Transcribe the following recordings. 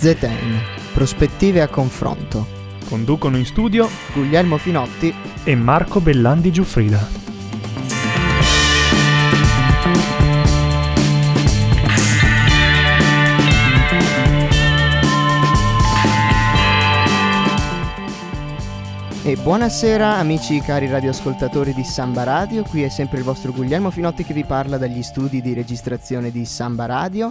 Zetain, prospettive a confronto. Conducono in studio Guglielmo Finotti e Marco Bellandi Giuffrida. E buonasera amici cari radioascoltatori di Samba Radio, qui è sempre il vostro Guglielmo Finotti che vi parla dagli studi di registrazione di Samba Radio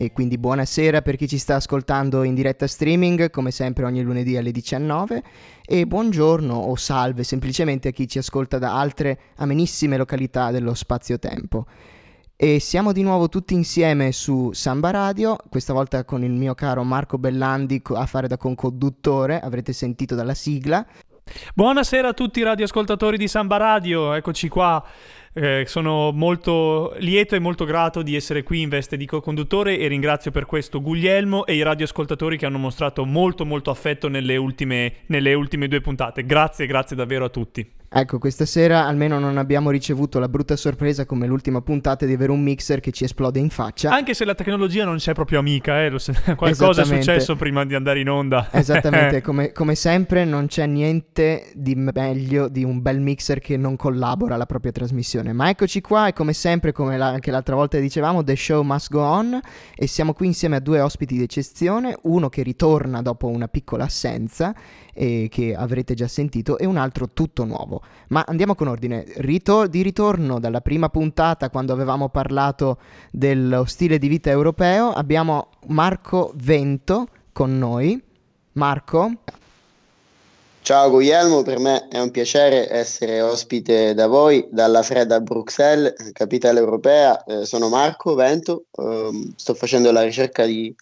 e quindi buonasera per chi ci sta ascoltando in diretta streaming come sempre ogni lunedì alle 19 e buongiorno o salve semplicemente a chi ci ascolta da altre amenissime località dello spazio-tempo. E siamo di nuovo tutti insieme su Samba Radio, questa volta con il mio caro Marco Bellandi a fare da conconduttore, avrete sentito dalla sigla. Buonasera a tutti i radioascoltatori di Samba Radio, eccoci qua. Eh, sono molto lieto e molto grato di essere qui in veste di co-conduttore e ringrazio per questo Guglielmo e i radioascoltatori che hanno mostrato molto molto affetto nelle ultime, nelle ultime due puntate. Grazie, grazie davvero a tutti. Ecco, questa sera almeno non abbiamo ricevuto la brutta sorpresa come l'ultima puntata di avere un mixer che ci esplode in faccia. Anche se la tecnologia non c'è proprio amica, eh? qualcosa è successo prima di andare in onda. Esattamente, come, come, sempre non c'è niente di meglio di un bel mixer che non collabora alla propria trasmissione. Ma eccoci qua e come sempre, come la, anche l'altra volta dicevamo, The Show Must Go On e siamo qui insieme a due ospiti d'eccezione, uno che ritorna dopo una piccola assenza e che avrete già sentito e un altro tutto nuovo. Ma andiamo con ordine. Ritor- di ritorno dalla prima puntata quando avevamo parlato dello stile di vita europeo abbiamo Marco Vento con noi. Marco. Ciao Guglielmo, per me è un piacere essere ospite da voi dalla fredda Bruxelles, capitale europea. Eh, sono Marco Vento, eh, sto facendo la ricerca di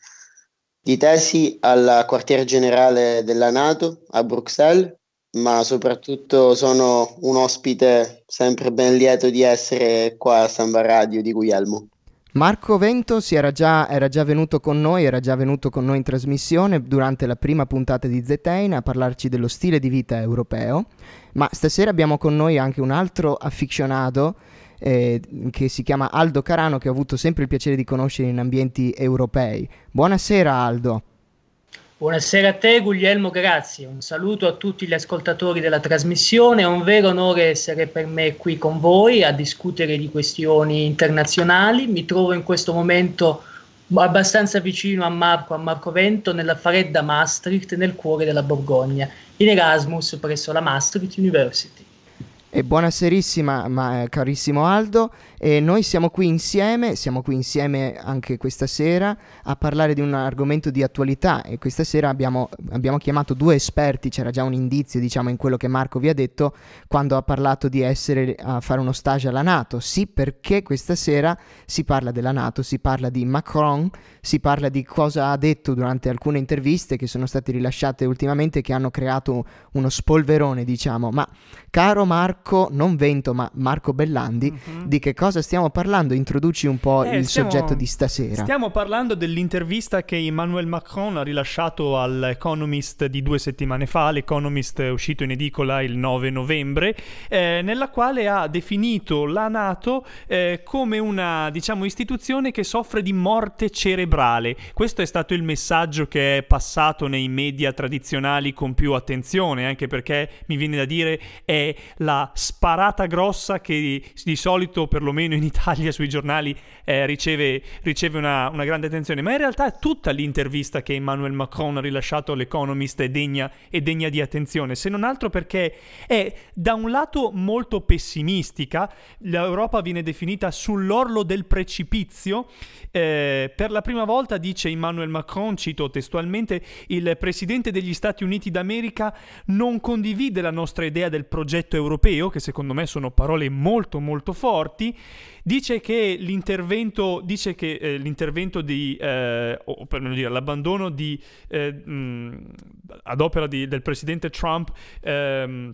di tesi al quartier generale della Nato a Bruxelles, ma soprattutto sono un ospite sempre ben lieto di essere qua a Samba Radio di Guglielmo. Marco Vento era già, era già, venuto con noi, era già venuto con noi in trasmissione durante la prima puntata di Zetain a parlarci dello stile di vita europeo, ma stasera abbiamo con noi anche un altro afficcionato eh, che si chiama Aldo Carano, che ho avuto sempre il piacere di conoscere in ambienti europei. Buonasera Aldo. Buonasera a te Guglielmo, grazie. Un saluto a tutti gli ascoltatori della trasmissione. È un vero onore essere per me qui con voi a discutere di questioni internazionali. Mi trovo in questo momento abbastanza vicino a Marco, a Marco Vento, nella fredda Maastricht, nel cuore della Borgogna, in Erasmus presso la Maastricht University. E buonaserissima, ma, eh, carissimo Aldo. E noi siamo qui insieme, siamo qui insieme anche questa sera a parlare di un argomento di attualità e questa sera abbiamo, abbiamo chiamato due esperti, c'era già un indizio diciamo in quello che Marco vi ha detto quando ha parlato di essere a fare uno stage alla Nato. Sì, perché questa sera si parla della Nato, si parla di Macron, si parla di cosa ha detto durante alcune interviste che sono state rilasciate ultimamente che hanno creato uno spolverone diciamo. Ma caro Marco, non Vento ma Marco Bellandi, mm-hmm. di che cosa stiamo parlando? Introduci un po' eh, il stiamo, soggetto di stasera. Stiamo parlando dell'intervista che Emmanuel Macron ha rilasciato all'Economist di due settimane fa. L'Economist è uscito in edicola il 9 novembre, eh, nella quale ha definito la Nato eh, come una diciamo, istituzione che soffre di morte cerebrale. Questo è stato il messaggio che è passato nei media tradizionali con più attenzione, anche perché mi viene da dire è la sparata grossa che di solito perlomeno in Italia sui giornali eh, riceve, riceve una, una, grande attenzione, ma in realtà tutta l'intervista che Emmanuel Macron ha rilasciato all'Economist è degna, è degna di attenzione, se non altro perché è da un lato molto pessimistica, l'Europa viene definita sull'orlo del precipizio, eh, per la prima volta dice Emmanuel Macron, cito testualmente, il Presidente degli Stati Uniti d'America non condivide la nostra idea del progetto europeo, che secondo me sono parole molto molto forti, Dice che l'intervento, dice che, eh, l'intervento di, eh, o per non dire, l'abbandono di, eh, mh, ad opera di, del presidente Trump ehm,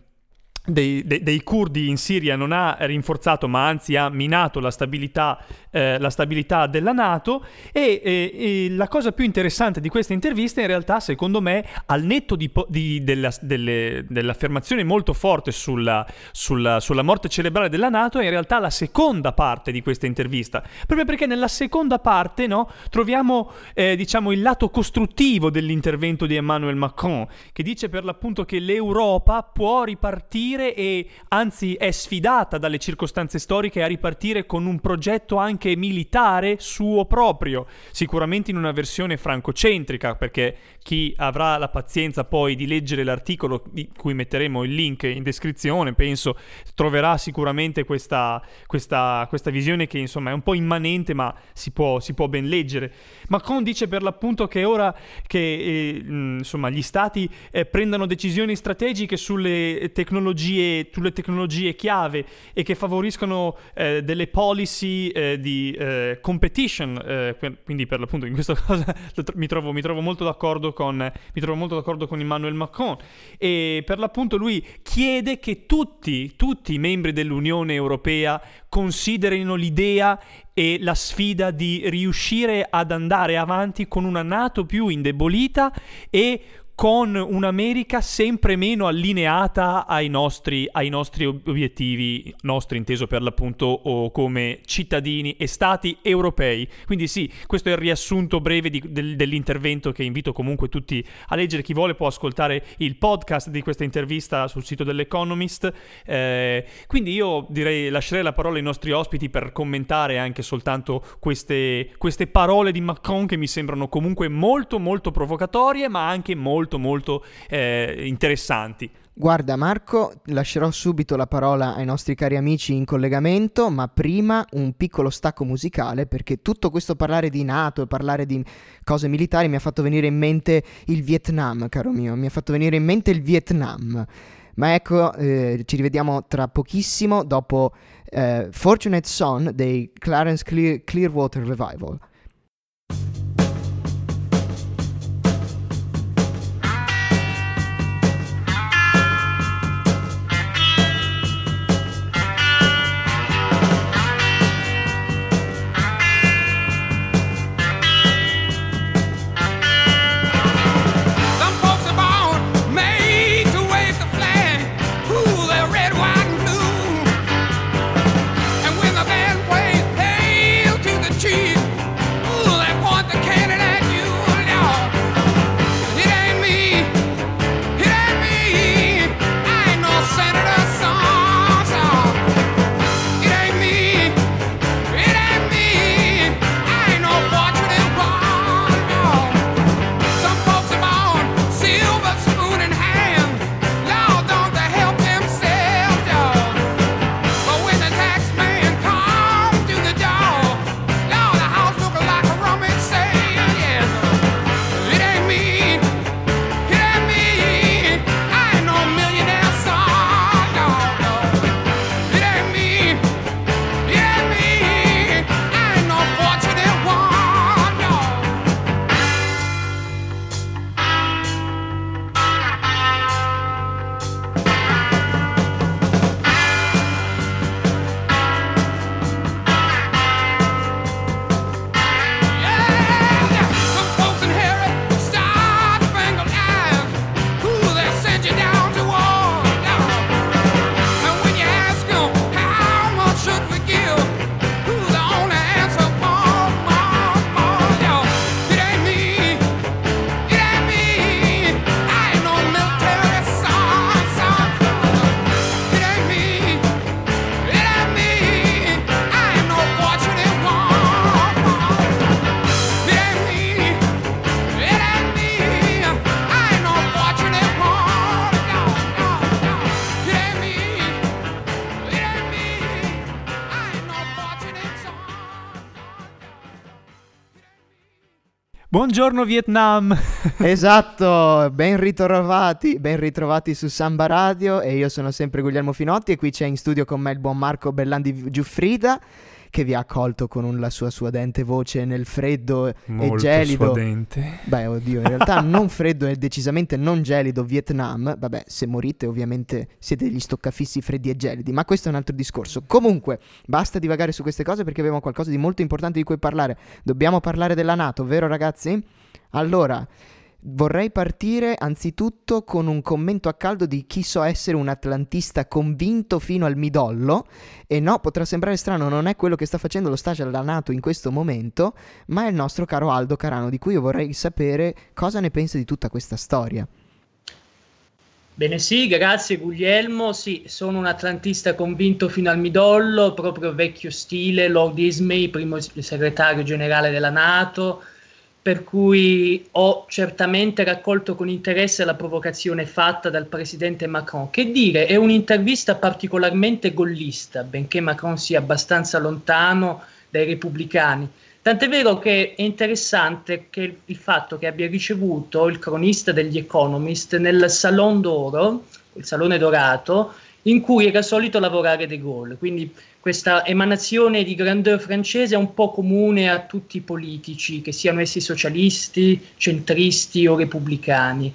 dei, dei, dei, curdi in Siria non ha rinforzato ma anzi ha minato la stabilità, eh, la stabilità della Nato. E, e, e, la cosa più interessante di questa intervista in realtà secondo me al netto di, di, della, delle, dell'affermazione molto forte sulla, sulla, sulla, morte cerebrale della Nato è in realtà la seconda parte di questa intervista. Proprio perché nella seconda parte no, troviamo eh, diciamo il lato costruttivo dell'intervento di Emmanuel Macron che dice per l'appunto che l'Europa può ripartire ripartire e anzi è sfidata dalle circostanze storiche a ripartire con un progetto anche militare suo proprio, sicuramente in una versione francocentrica, perché chi avrà la pazienza poi di leggere l'articolo di cui metteremo il link in descrizione, penso troverà sicuramente questa, questa, questa visione che insomma è un po' immanente ma si può, si può ben leggere. Macron dice per l'appunto che ora che eh, insomma, gli stati eh, prendano decisioni strategiche sulle tecnologie tecnologie, sulle tecnologie chiave e che favoriscono eh, delle policy eh, di eh, competition, eh, quindi per l'appunto in questa cosa mi trovo, mi trovo, molto d'accordo con, mi trovo molto d'accordo con Emmanuel Macron. E per l'appunto lui chiede che tutti, tutti i membri dell'Unione Europea considerino l'idea e la sfida di riuscire ad andare avanti con una Nato più indebolita e con un'America sempre meno allineata ai nostri, ai nostri obiettivi, nostri inteso per l'appunto o come cittadini e stati europei. Quindi sì, questo è il riassunto breve di, del, dell'intervento che invito comunque tutti a leggere. Chi vuole può ascoltare il podcast di questa intervista sul sito dell'Economist. Eh, quindi io direi lascerei la parola ai nostri ospiti per commentare anche soltanto queste, queste parole di Macron che mi sembrano comunque molto molto provocatorie ma anche molto molto molto eh, interessanti. Guarda Marco, lascerò subito la parola ai nostri cari amici in collegamento, ma prima un piccolo stacco musicale perché tutto questo parlare di Nato e parlare di cose militari mi ha fatto venire in mente il Vietnam, caro mio, mi ha fatto venire in mente il Vietnam. Ma ecco, eh, ci rivediamo tra pochissimo dopo eh, Fortunate Son dei Clarence Clear- Clearwater Revival. Buongiorno Vietnam! esatto, ben ritrovati, ben ritrovati su Samba Radio e io sono sempre Guglielmo Finotti e qui c'è in studio con me il buon Marco Bellandi Giuffrida che vi ha accolto con la sua suadente voce nel freddo Molto e gelido. suadente. Beh, oddio, in realtà non freddo e decisamente non gelido Vietnam. Vabbè, se morite ovviamente siete degli stoccafissi freddi e gelidi, ma questo è un altro discorso. Comunque, basta divagare su queste cose perché abbiamo qualcosa di molto importante di cui parlare. Dobbiamo parlare della Nato, vero ragazzi? Allora, Vorrei partire anzitutto con un commento a caldo di chi so essere un atlantista convinto fino al midollo. E no, potrà sembrare strano, non è quello che sta facendo lo stage alla Nato in questo momento, ma è il nostro caro Aldo Carano, di cui io vorrei sapere cosa ne pensa di tutta questa storia. Bene, sì, grazie Guglielmo. Sì, sono un atlantista convinto fino al midollo, proprio vecchio stile, Lord Ismay, primo segretario generale della Nato per cui ho certamente raccolto con interesse la provocazione fatta dal presidente Macron. Che dire, è un'intervista particolarmente gollista, benché Macron sia abbastanza lontano dai repubblicani. Tant'è vero che è interessante che il fatto che abbia ricevuto il cronista degli Economist nel Salon d'Oro, il Salone Dorato, in cui era solito lavorare De Gaulle. Quindi questa emanazione di grandeur francese è un po' comune a tutti i politici, che siano essi socialisti, centristi o repubblicani.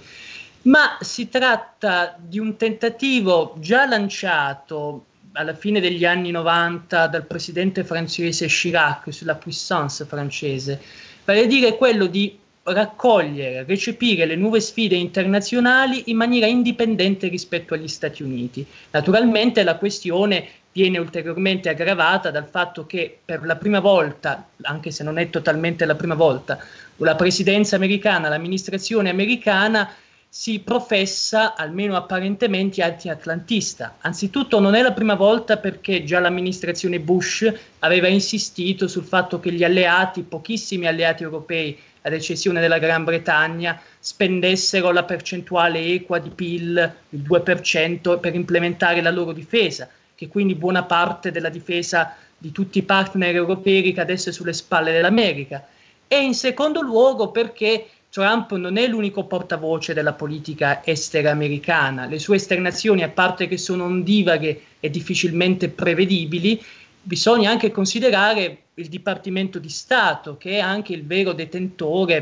Ma si tratta di un tentativo già lanciato alla fine degli anni 90 dal presidente francese Chirac sulla puissance francese, vale a dire quello di raccogliere, recepire le nuove sfide internazionali in maniera indipendente rispetto agli Stati Uniti. Naturalmente la questione viene ulteriormente aggravata dal fatto che per la prima volta, anche se non è totalmente la prima volta, la presidenza americana, l'amministrazione americana si professa, almeno apparentemente, anti-atlantista. Anzitutto non è la prima volta perché già l'amministrazione Bush aveva insistito sul fatto che gli alleati, pochissimi alleati europei, ad eccezione della Gran Bretagna, spendessero la percentuale equa di PIL, il 2%, per implementare la loro difesa, che quindi buona parte della difesa di tutti i partner europei ricadesse sulle spalle dell'America. E in secondo luogo perché Trump non è l'unico portavoce della politica estera americana. Le sue esternazioni, a parte che sono ondivaghe e difficilmente prevedibili, bisogna anche considerare il Dipartimento di Stato, che è anche il vero detentore,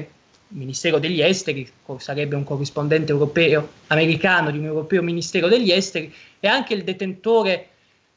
il Ministero degli Esteri, sarebbe un corrispondente europeo, americano di un europeo Ministero degli Esteri, è anche il detentore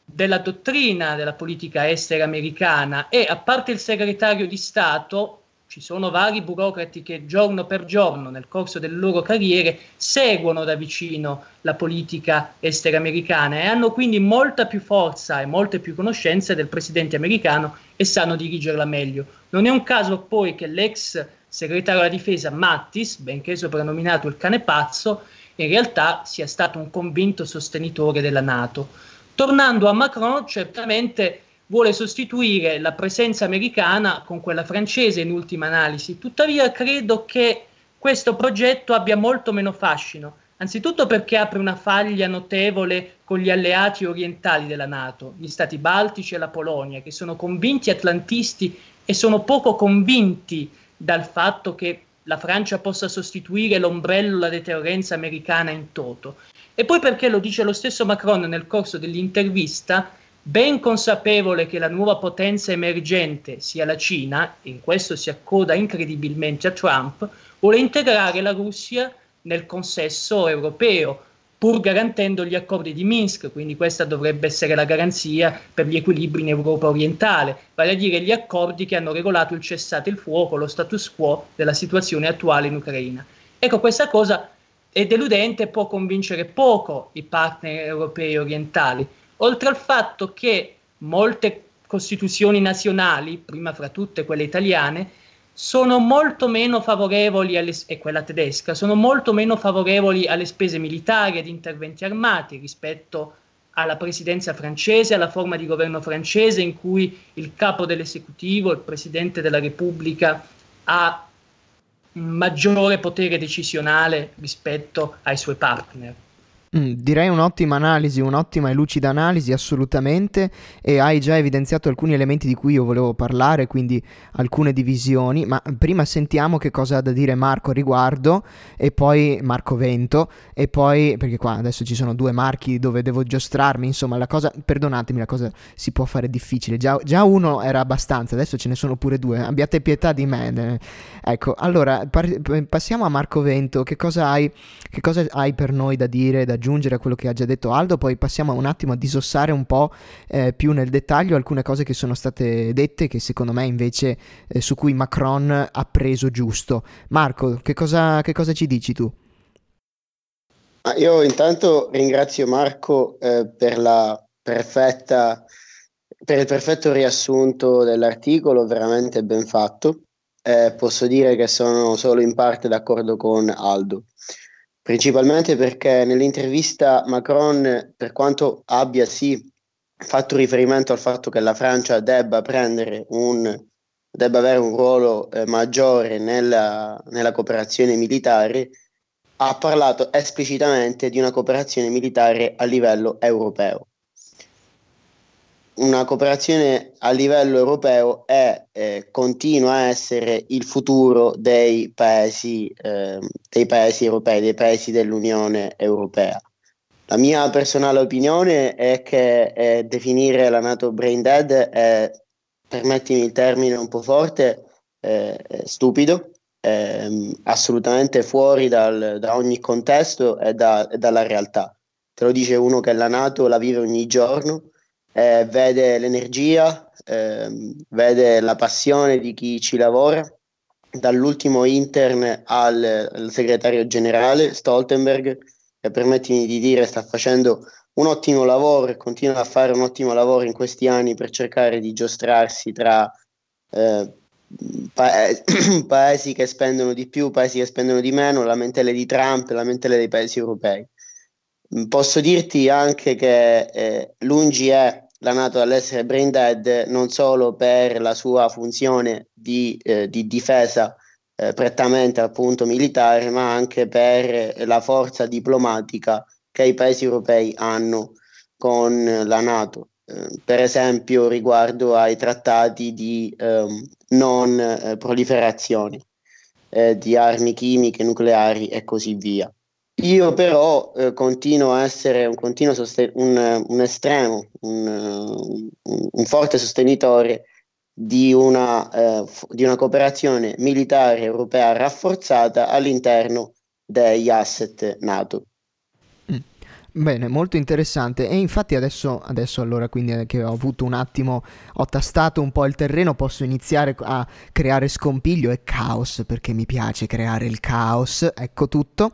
della dottrina della politica estera americana. E a parte il segretario di Stato, ci sono vari burocrati che giorno per giorno nel corso delle loro carriere seguono da vicino la politica estera americana e hanno quindi molta più forza e molte più conoscenze del presidente americano e sanno dirigerla meglio. Non è un caso poi che l'ex segretario della difesa Mattis, benché soprannominato il cane pazzo, in realtà sia stato un convinto sostenitore della Nato. Tornando a Macron, certamente vuole sostituire la presenza americana con quella francese in ultima analisi. Tuttavia credo che questo progetto abbia molto meno fascino, anzitutto perché apre una faglia notevole con gli alleati orientali della Nato, gli stati baltici e la Polonia, che sono convinti atlantisti e sono poco convinti dal fatto che la Francia possa sostituire l'ombrello, la deterrenza americana in toto. E poi perché lo dice lo stesso Macron nel corso dell'intervista, ben consapevole che la nuova potenza emergente sia la Cina, e in questo si accoda incredibilmente a Trump, vuole integrare la Russia nel consesso europeo, pur garantendo gli accordi di Minsk, quindi questa dovrebbe essere la garanzia per gli equilibri in Europa orientale, vale a dire gli accordi che hanno regolato il cessate il fuoco, lo status quo della situazione attuale in Ucraina. Ecco, questa cosa è deludente e può convincere poco i partner europei orientali, oltre al fatto che molte costituzioni nazionali, prima fra tutte quelle italiane, sono molto meno favorevoli, alle, e quella tedesca, sono molto meno favorevoli alle spese militari ed interventi armati rispetto alla presidenza francese, alla forma di governo francese in cui il capo dell'esecutivo, il presidente della Repubblica, ha maggiore potere decisionale rispetto ai suoi partner. Mm, direi un'ottima analisi, un'ottima e lucida analisi, assolutamente, e hai già evidenziato alcuni elementi di cui io volevo parlare, quindi alcune divisioni, ma prima sentiamo che cosa ha da dire Marco a riguardo, e poi Marco Vento, e poi, perché qua adesso ci sono due marchi dove devo giostrarmi, insomma la cosa, perdonatemi, la cosa si può fare difficile, già, già uno era abbastanza, adesso ce ne sono pure due, abbiate pietà di me. Ecco, allora, par- passiamo a Marco Vento, che cosa hai, che cosa hai per noi da dire, da aggiungere a quello che ha già detto Aldo, poi passiamo un attimo a disossare un po' eh, più nel dettaglio alcune cose che sono state dette che secondo me invece eh, su cui Macron ha preso giusto. Marco, che cosa, che cosa ci dici tu? Ah, io intanto ringrazio Marco eh, per perfetta per il perfetto riassunto dell'articolo, veramente ben fatto. Eh, posso dire che sono solo in parte d'accordo con Aldo principalmente perché nell'intervista Macron, per quanto abbia sì fatto riferimento al fatto che la Francia debba prendere un debba avere un ruolo eh, maggiore nella, nella cooperazione militare, ha parlato esplicitamente di una cooperazione militare a livello europeo una cooperazione a livello europeo è, eh, continua a essere il futuro dei paesi, eh, dei paesi europei, dei paesi dell'Unione Europea. La mia personale opinione è che eh, definire la NATO brain dead è, permettimi il termine un po' forte, stupido, assolutamente fuori dal, da ogni contesto e, da, e dalla realtà. Te lo dice uno che la NATO la vive ogni giorno eh, vede l'energia, eh, vede la passione di chi ci lavora, dall'ultimo intern al, al segretario generale Stoltenberg, che permettimi di dire sta facendo un ottimo lavoro e continua a fare un ottimo lavoro in questi anni per cercare di giostrarsi tra eh, pa- paesi che spendono di più, paesi che spendono di meno, lamentele di Trump, lamentele dei paesi europei. Posso dirti anche che eh, lungi è la Nato dall'essere brain dead non solo per la sua funzione di, eh, di difesa eh, prettamente appunto militare, ma anche per la forza diplomatica che i paesi europei hanno con la Nato. Eh, per esempio riguardo ai trattati di ehm, non eh, proliferazione eh, di armi chimiche, nucleari e così via. Io però eh, continuo a essere un, continuo sosten- un, un estremo, un, un, forte sostenitore di una, eh, di una, cooperazione militare europea rafforzata all'interno degli asset NATO. Mm. Bene, molto interessante e infatti adesso, adesso allora quindi eh, che ho avuto un attimo, ho tastato un po' il terreno, posso iniziare a creare scompiglio e caos perché mi piace creare il caos, ecco tutto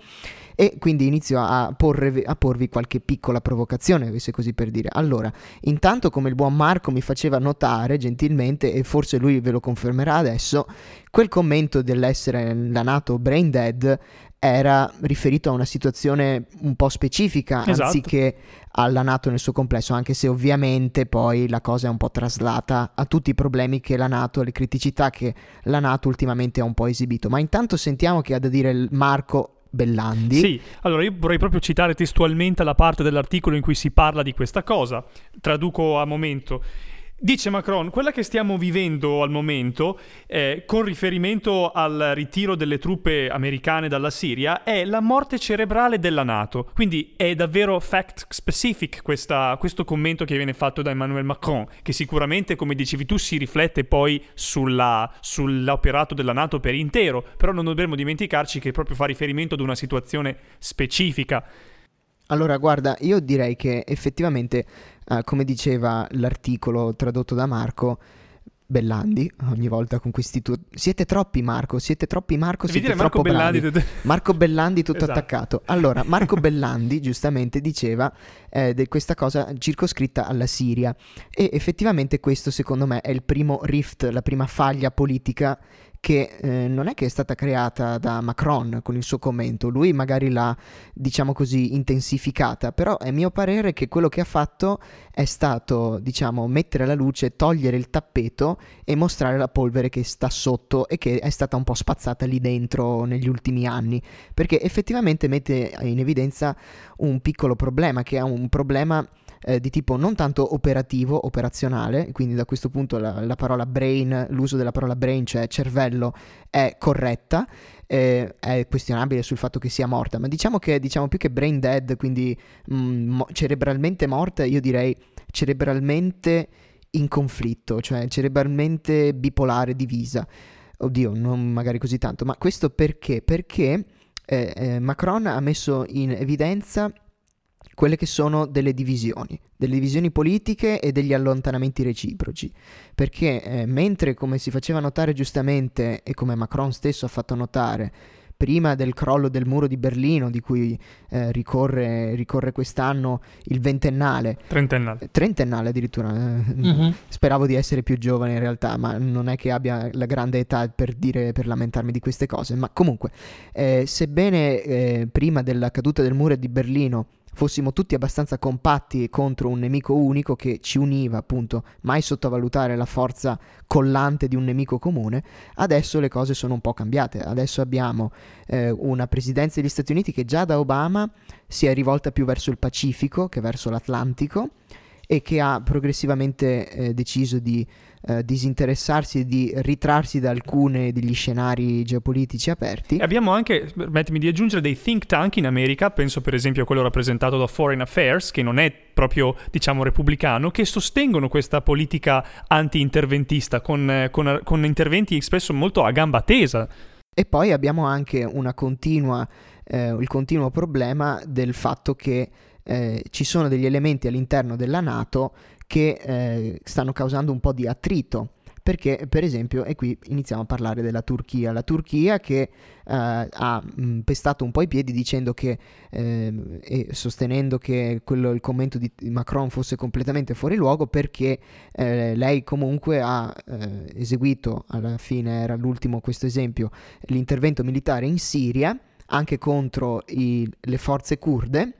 e quindi inizio a, porre, a porvi qualche piccola provocazione, se così per dire. Allora, intanto come il buon Marco mi faceva notare gentilmente, e forse lui ve lo confermerà adesso, quel commento dell'essere la NATO brain dead era riferito a una situazione un po' specifica esatto. anziché alla Nato nel suo complesso, anche se ovviamente poi la cosa è un po' traslata a tutti i problemi che la Nato, le criticità che la Nato ultimamente ha un po' esibito. Ma intanto sentiamo che ha da dire Marco Bellandi. Sì, allora io vorrei proprio citare testualmente la parte dell'articolo in cui si parla di questa cosa. Traduco a momento. Dice Macron, quella che stiamo vivendo al momento, eh, con riferimento al ritiro delle truppe americane dalla Siria, è la morte cerebrale della Nato. Quindi è davvero fact specific questa, questo commento che viene fatto da Emmanuel Macron, che sicuramente, come dicevi tu, si riflette poi sulla, sull'operato della Nato per intero, però non dovremmo dimenticarci che proprio fa riferimento ad una situazione specifica. Allora, guarda, io direi che effettivamente uh, come diceva l'articolo tradotto da Marco, Bellandi, ogni volta con questi tuoi... Siete troppi Marco, siete troppi Marco, siete dire troppo Marco Bellandi, bravi. Marco Bellandi tutto esatto. attaccato. Allora, Marco Bellandi giustamente diceva eh, di questa cosa circoscritta alla Siria e effettivamente questo secondo me è il primo rift, la prima faglia politica che eh, non è che è stata creata da Macron con il suo commento, lui magari l'ha, diciamo così, intensificata, però è mio parere che quello che ha fatto è stato, diciamo, mettere alla luce, togliere il tappeto e mostrare la polvere che sta sotto e che è stata un po' spazzata lì dentro negli ultimi anni, perché effettivamente mette in evidenza un piccolo problema, che è un problema eh, di tipo non tanto operativo, operazionale, quindi da questo punto la, la, parola brain, l'uso della parola brain, cioè cervello, è corretta, eh, è questionabile sul fatto che sia morta, ma diciamo che diciamo più che brain dead, quindi mh, mm, cerebralmente morta, io direi cerebralmente in conflitto, cioè cerebralmente bipolare, divisa. Oddio, non magari così tanto, ma questo perché? Perché eh, eh, Macron ha messo in evidenza quelle che sono delle divisioni, delle divisioni politiche e degli allontanamenti reciproci, perché eh, mentre come si faceva notare giustamente e come Macron stesso ha fatto notare, prima del crollo del muro di Berlino, di cui eh, ricorre, ricorre, quest'anno il ventennale. Trentennale. Trentennale addirittura. Mm-hmm. Speravo di essere più giovane in realtà, ma non è che abbia la grande età per, dire, per lamentarmi di queste cose. Ma comunque, eh, sebbene eh, prima della caduta del muro di Berlino fossimo tutti abbastanza compatti contro un nemico unico che ci univa, appunto, mai sottovalutare la forza collante di un nemico comune, adesso le cose sono un po' cambiate. Adesso abbiamo eh, una presidenza degli Stati Uniti che già da Obama si è rivolta più verso il Pacifico che verso l'Atlantico e che ha progressivamente eh, deciso di eh, disinteressarsi e di ritrarsi da alcuni degli scenari geopolitici aperti. abbiamo anche, permettimi di aggiungere, dei think tank in America, penso per esempio a quello rappresentato da Foreign Affairs, che non è proprio, diciamo, repubblicano, che sostengono questa politica anti-interventista con, eh, con, con interventi spesso molto a gamba tesa. E poi abbiamo anche continua, eh, il continuo problema del fatto che eh, ci sono degli elementi all'interno della Nato che eh, stanno causando un po' di attrito. Perché, per esempio, e qui iniziamo a parlare della Turchia, la Turchia che eh, ha mh, pestato un po' i piedi dicendo che eh, e sostenendo che quello, il commento di Macron fosse completamente fuori luogo perché eh, lei comunque ha eseguito, alla fine era l'ultimo questo esempio, l'intervento militare in Siria anche contro i, le forze kurde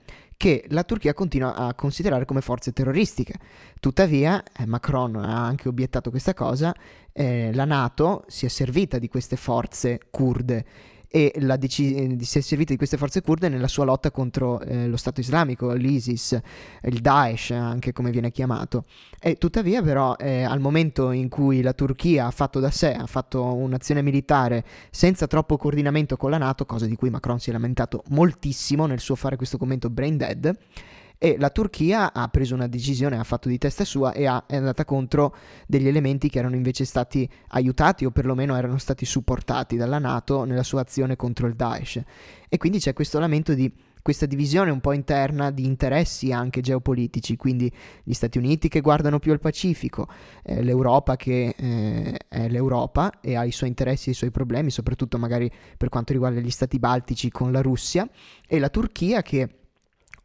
che la Turchia continua a considerare come forze terroristiche. Tuttavia, eh, Macron ha anche obiettato questa cosa, eh, la Nato si è servita di queste forze kurde e la dec- si è servita di queste forze kurde nella sua lotta contro eh, lo Stato islamico, l'ISIS, il Daesh anche come viene chiamato. E tuttavia però eh, al momento in cui la Turchia ha fatto da sé, ha fatto un'azione militare senza troppo coordinamento con la Nato, cosa di cui Macron si è lamentato moltissimo nel suo fare questo commento brain dead, e la Turchia ha preso una decisione, ha fatto di testa sua e ha, è andata contro degli elementi che erano invece stati aiutati o perlomeno erano stati supportati dalla Nato nella sua azione contro il Daesh. E quindi c'è questo lamento di questa divisione un po' interna di interessi anche geopolitici, quindi gli Stati Uniti che guardano più al Pacifico, eh, l'Europa che eh, è l'Europa e ha i suoi interessi e i suoi problemi, soprattutto magari per quanto riguarda gli Stati Baltici con la Russia, e la Turchia che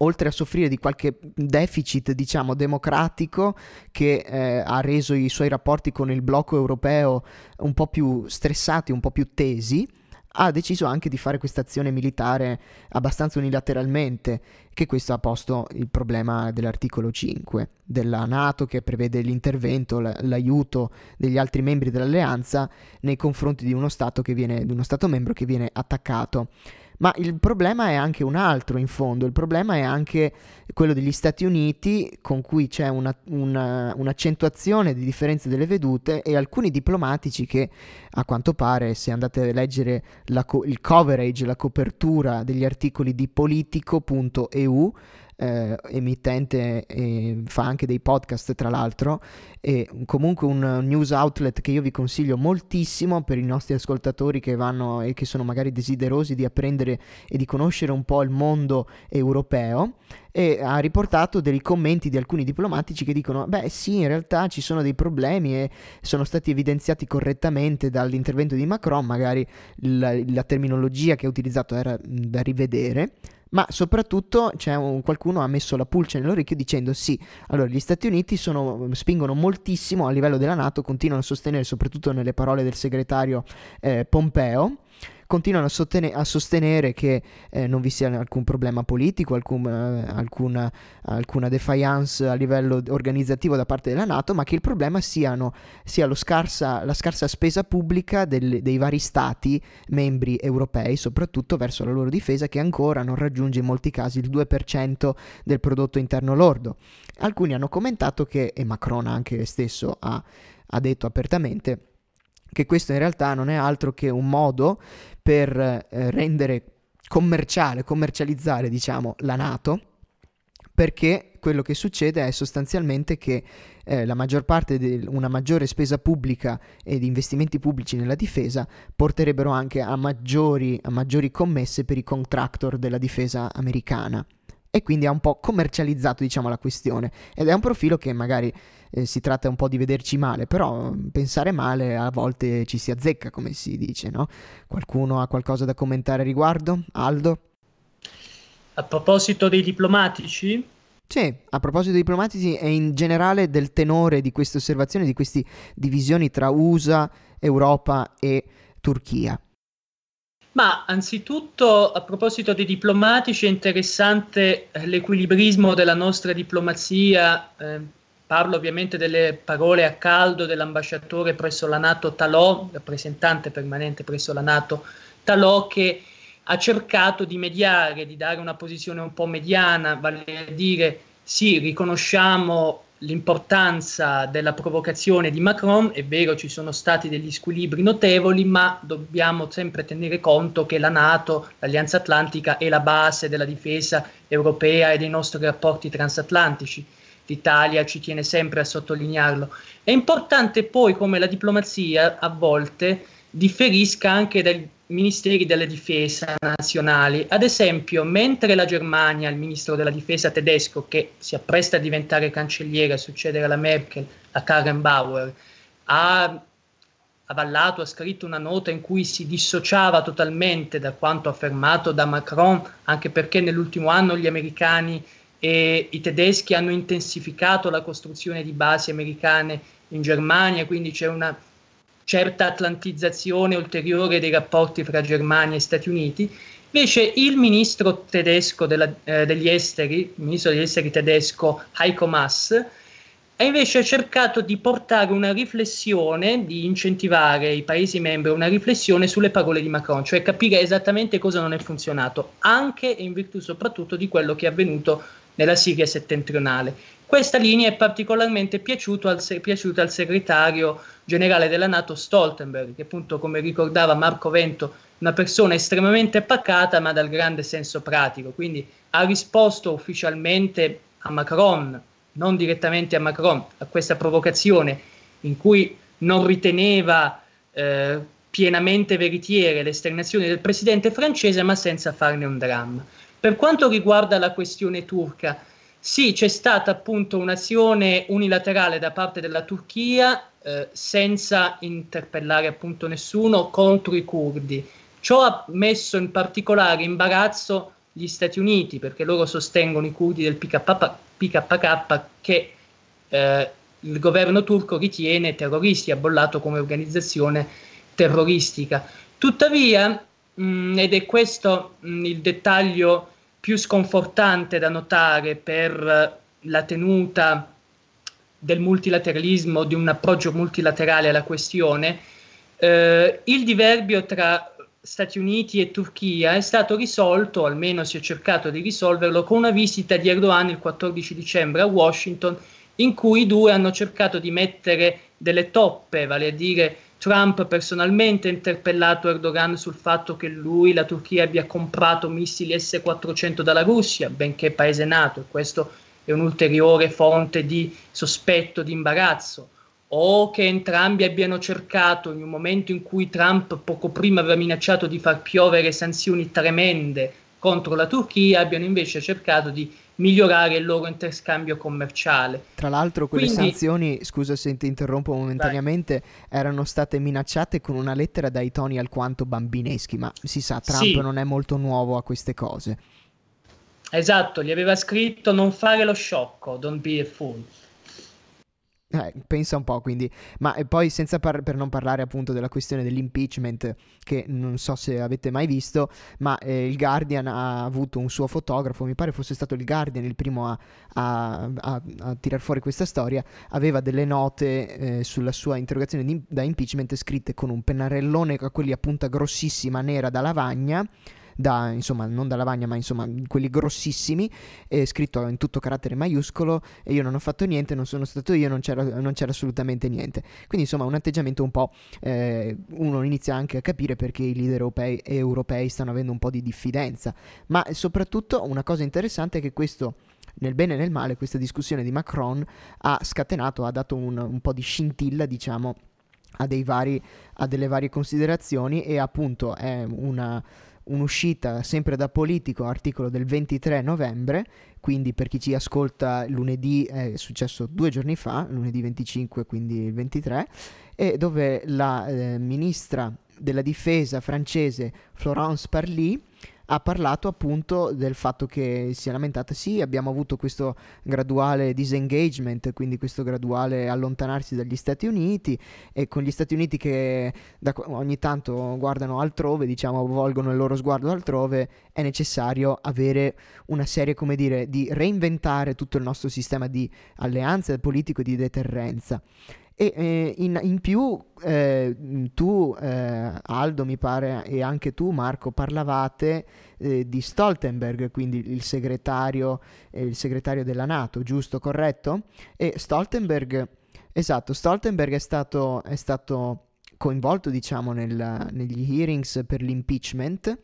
oltre a soffrire di qualche deficit, diciamo, democratico che eh, ha reso i suoi rapporti con il blocco europeo un po' più stressati, un po' più tesi, ha deciso anche di fare questa azione militare abbastanza unilateralmente, che questo ha posto il problema dell'articolo 5 della Nato che prevede l'intervento, l'aiuto degli altri membri dell'alleanza nei confronti di uno Stato, viene, di uno stato membro che viene attaccato. Ma il problema è anche un altro in fondo, il problema è anche quello degli Stati Uniti con cui c'è una, una, un'accentuazione di differenze delle vedute e alcuni diplomatici che a quanto pare se andate a leggere co- il coverage, la copertura degli articoli di politico.eu eh, emittente e fa anche dei podcast tra l'altro e comunque un news outlet che io vi consiglio moltissimo per i nostri ascoltatori che vanno e che sono magari desiderosi di apprendere e di conoscere un po' il mondo europeo e ha riportato dei commenti di alcuni diplomatici che dicono beh sì in realtà ci sono dei problemi e sono stati evidenziati correttamente dall'intervento di Macron magari la, la terminologia che ha utilizzato era da rivedere ma soprattutto un, qualcuno ha messo la pulce nell'orecchio dicendo sì, allora gli Stati Uniti sono, spingono moltissimo a livello della Nato, continuano a sostenere, soprattutto nelle parole del segretario eh, Pompeo, continuano a, sottene- a sostenere che eh, non vi sia alcun problema politico, alcun, eh, alcuna, alcuna, defiance a livello organizzativo da parte della Nato, ma che il problema siano, sia scarsa, la scarsa spesa pubblica del, dei vari stati membri europei, soprattutto verso la loro difesa, che ancora non raggiunge in molti casi il 2% del prodotto interno lordo. Alcuni hanno commentato che, e Macron anche stesso ha, ha detto apertamente, che questo in realtà non è altro che un modo per eh, rendere commerciale, commercializzare diciamo la Nato, perché quello che succede è sostanzialmente che eh, la maggior parte di una maggiore spesa pubblica e di investimenti pubblici nella difesa porterebbero anche a maggiori, a maggiori commesse per i contractor della difesa americana e quindi ha un po' commercializzato diciamo la questione ed è un profilo che magari eh, si tratta un po' di vederci male però mm, pensare male a volte ci si azzecca come si dice no? qualcuno ha qualcosa da commentare a riguardo? Aldo? A proposito dei diplomatici? Sì, a proposito dei diplomatici e in generale del tenore di queste osservazioni, di queste divisioni tra USA, Europa e Turchia. Ma anzitutto, a proposito dei diplomatici, è interessante eh, l'equilibrismo della nostra diplomazia. Eh, parlo ovviamente delle parole a caldo dell'ambasciatore presso la Nato Talò, rappresentante permanente presso la Nato Talò, che ha cercato di mediare, di dare una posizione un po' mediana, vale a dire sì, riconosciamo l'importanza della provocazione di Macron, è vero ci sono stati degli squilibri notevoli, ma dobbiamo sempre tenere conto che la Nato, l'Alleanza Atlantica, è la base della difesa europea e dei nostri rapporti transatlantici. L'Italia ci tiene sempre a sottolinearlo. È importante poi come la diplomazia a volte differisca anche dai ministeri della difesa nazionali. Ad esempio, mentre la Germania, il ministro della difesa tedesco, che si appresta a diventare cancelliere, a succedere alla Merkel, a Karen Bauer, ha avallato, ha scritto una nota in cui si dissociava totalmente da quanto affermato da Macron, anche perché nell'ultimo anno gli americani e i tedeschi hanno intensificato la costruzione di basi americane in Germania, quindi c'è una certa atlantizzazione ulteriore dei rapporti fra Germania e Stati Uniti. Invece il ministro tedesco della, eh, degli esteri, il ministro degli esteri tedesco Heiko Maas, ha invece cercato di portare una riflessione, di incentivare i Paesi membri una riflessione sulle parole di Macron, cioè capire esattamente cosa non è funzionato, anche e in virtù soprattutto di quello che è avvenuto nella Siria settentrionale. Questa linea è particolarmente al, piaciuta al segretario generale della Nato Stoltenberg, che appunto, come ricordava Marco Vento, una persona estremamente pacata ma dal grande senso pratico, quindi ha risposto ufficialmente a Macron, non direttamente a Macron, a questa provocazione in cui non riteneva eh, pienamente veritiere le esternazioni del presidente francese, ma senza farne un dramma. Per quanto riguarda la questione turca, sì, c'è stata appunto un'azione unilaterale da parte della Turchia eh, senza interpellare appunto nessuno contro i curdi. Ciò ha messo in particolare imbarazzo gli Stati Uniti perché loro sostengono i curdi del PKK, PKK che eh, il governo turco ritiene terroristi, ha bollato come organizzazione terroristica. Tuttavia, mh, ed è questo mh, il dettaglio più sconfortante da notare per la tenuta del multilateralismo, di un approccio multilaterale alla questione, eh, il diverbio tra Stati Uniti e Turchia è stato risolto, almeno si è cercato di risolverlo, con una visita di Erdogan il 14 dicembre a Washington, in cui i due hanno cercato di mettere delle toppe, vale a dire Trump personalmente ha interpellato Erdogan sul fatto che lui, la Turchia, abbia comprato missili S-400 dalla Russia, benché paese nato, e questo è un'ulteriore fonte di sospetto, di imbarazzo, o che entrambi abbiano cercato, in un momento in cui Trump poco prima aveva minacciato di far piovere sanzioni tremende contro la Turchia, abbiano invece cercato di migliorare il loro interscambio commerciale. Tra l'altro quelle Quindi... sanzioni, scusa se ti interrompo momentaneamente, Vai. erano state minacciate con una lettera dai toni alquanto bambineschi, ma si sa, Trump sì. non è molto nuovo a queste cose. Esatto, gli aveva scritto non fare lo sciocco, don't be a fool. Eh, pensa un po', quindi, ma poi par- per non parlare appunto della questione dell'impeachment, che non so se avete mai visto, ma eh, il Guardian ha avuto un suo fotografo, mi pare fosse stato il Guardian il primo a, a, a, a tirar fuori questa storia, aveva delle note eh, sulla sua interrogazione di, da impeachment scritte con un pennarellone a quelli a punta grossissima nera da lavagna da, insomma, non da lavagna, ma insomma, quelli grossissimi, è scritto in tutto carattere maiuscolo e io non ho fatto niente, non sono stato io, non c'era, non c'era assolutamente niente. Quindi insomma un atteggiamento un po', eh, uno inizia anche a capire perché i leader europei, europei stanno avendo un po' di diffidenza, ma soprattutto una cosa interessante è che questo nel bene e nel male questa discussione di Macron ha scatenato, ha dato un, un po' di scintilla, diciamo, a, vari, a, delle varie considerazioni e appunto è una, un'uscita sempre da Politico, articolo del 23 novembre, quindi per chi ci ascolta lunedì è successo due giorni fa, lunedì 25 quindi il 23, e dove la eh, ministra della difesa francese Florence Parly ha parlato appunto del fatto che si è lamentata, sì, abbiamo avuto questo graduale disengagement, quindi questo graduale allontanarsi dagli Stati Uniti e con gli Stati Uniti che da, ogni tanto guardano altrove, diciamo, volgono il loro sguardo altrove, è necessario avere una serie, come dire, di reinventare tutto il nostro sistema di alleanze politico e di deterrenza. E eh, in, in, più eh, tu, eh, Aldo, mi pare, e anche tu, Marco, parlavate eh, di Stoltenberg, quindi il segretario, eh, il segretario della Nato, giusto, corretto? E Stoltenberg, esatto, Stoltenberg è stato, è stato coinvolto, diciamo, nel, negli hearings per l'impeachment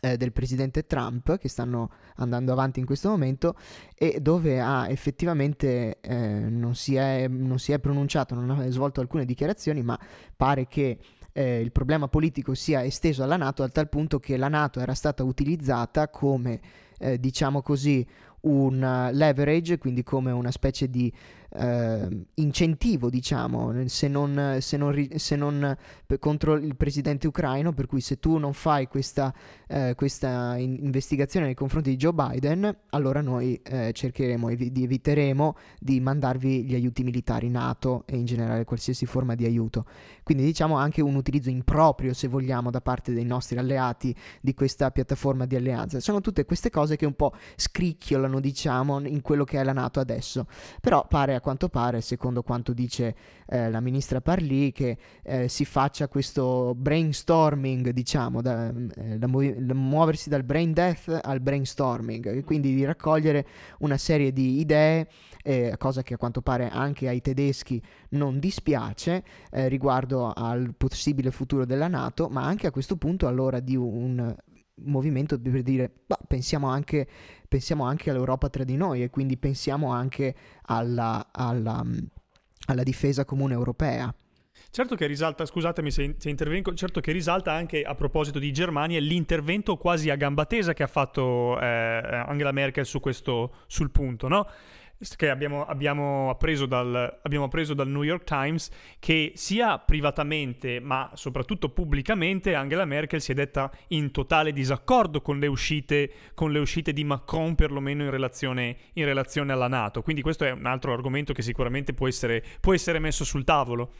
eh, del presidente Trump che stanno andando avanti in questo momento e dove ha effettivamente eh, non, si è, non, si è, pronunciato, non ha svolto alcune dichiarazioni, ma pare che eh, il problema politico sia esteso alla Nato al tal punto che la Nato era stata utilizzata come, eh, diciamo così, un leverage, quindi come una specie di eh, incentivo, diciamo, se non, se non, se non contro il presidente ucraino, per cui se tu non fai questa, eh, questa in- investigazione nei confronti di Joe Biden, allora noi eh, cercheremo e vi- eviteremo di mandarvi gli aiuti militari NATO e in generale qualsiasi forma di aiuto. Quindi diciamo anche un utilizzo improprio, se vogliamo, da parte dei nostri alleati di questa piattaforma di alleanza. Sono tutte queste cose che un po' scricchiolano, diciamo, in quello che è la NATO adesso. Però pare quanto pare, secondo quanto dice eh, la ministra Parlì, che eh, si faccia questo brainstorming, diciamo, da, eh, da, mu- da, muoversi dal brain death al brainstorming, e quindi di raccogliere una serie di idee, cosa che a quanto pare anche ai tedeschi non dispiace eh, riguardo al possibile futuro della Nato, ma anche a questo punto allora di un movimento per dire, bah, pensiamo, anche, pensiamo anche all'Europa tra di noi e quindi pensiamo anche alla, alla, alla difesa comune europea. Certo che risalta, scusatemi se, se, intervengo, certo che risalta anche a proposito di Germania l'intervento quasi a gamba tesa che ha fatto eh, Angela Merkel su questo, sul punto, no? Che abbiamo, abbiamo, appreso dal, abbiamo, appreso dal, New York Times che sia privatamente ma soprattutto pubblicamente Angela Merkel si è detta in totale disaccordo con le uscite, con le uscite di Macron perlomeno in relazione, in relazione, alla Nato. Quindi questo è un altro argomento che sicuramente può essere, può essere messo sul tavolo.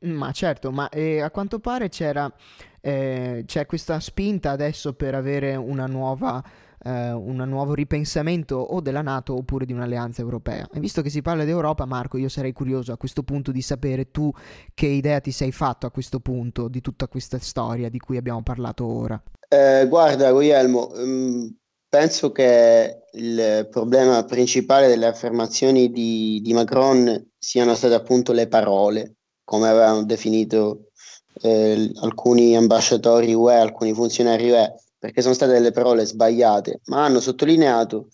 Ma certo, ma eh, a quanto pare c'era, eh, c'è questa spinta adesso per avere una nuova eh, un nuovo ripensamento o della Nato oppure di un'alleanza europea. E visto che si parla d'Europa, Marco, io sarei curioso a questo punto di sapere tu che idea ti sei fatto a questo punto di tutta questa storia di cui abbiamo parlato ora. Eh, guarda, Guglielmo, um, penso che il problema principale delle affermazioni di, di Macron siano state appunto le parole, come avevano definito eh, alcuni ambasciatori UE, alcuni funzionari UE perché sono state delle parole sbagliate, ma hanno sottolineato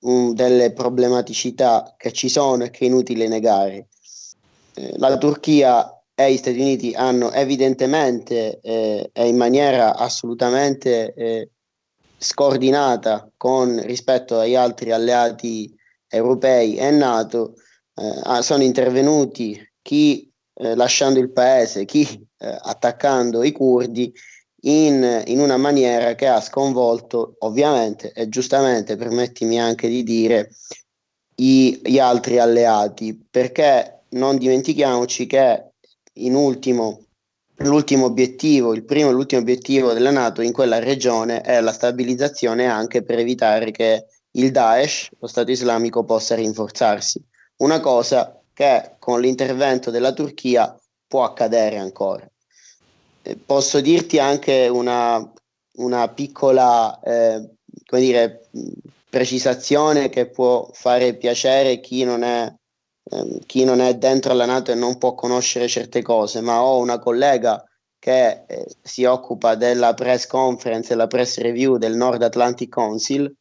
um, delle problematicità che ci sono e che è inutile negare. Eh, la Turchia e gli Stati Uniti hanno evidentemente eh, e in maniera assolutamente eh, scordinata con rispetto agli altri alleati europei e NATO, eh, sono intervenuti chi eh, lasciando il paese, chi eh, attaccando i curdi in, in, una maniera che ha sconvolto ovviamente e giustamente, permettimi anche di dire, i, gli altri alleati, perché non dimentichiamoci che in ultimo l'ultimo obiettivo, il primo e l'ultimo obiettivo della Nato in quella regione è la stabilizzazione anche per evitare che il Daesh, lo Stato islamico, possa rinforzarsi. Una cosa che con l'intervento della Turchia può accadere ancora. Eh, posso dirti anche una, una piccola eh, come dire, precisazione che può fare piacere chi non è Ehm, chi non è dentro la Nato e non può conoscere certe cose, ma ho una collega che eh, si occupa della press conference e la press review del Nord Atlantic Council.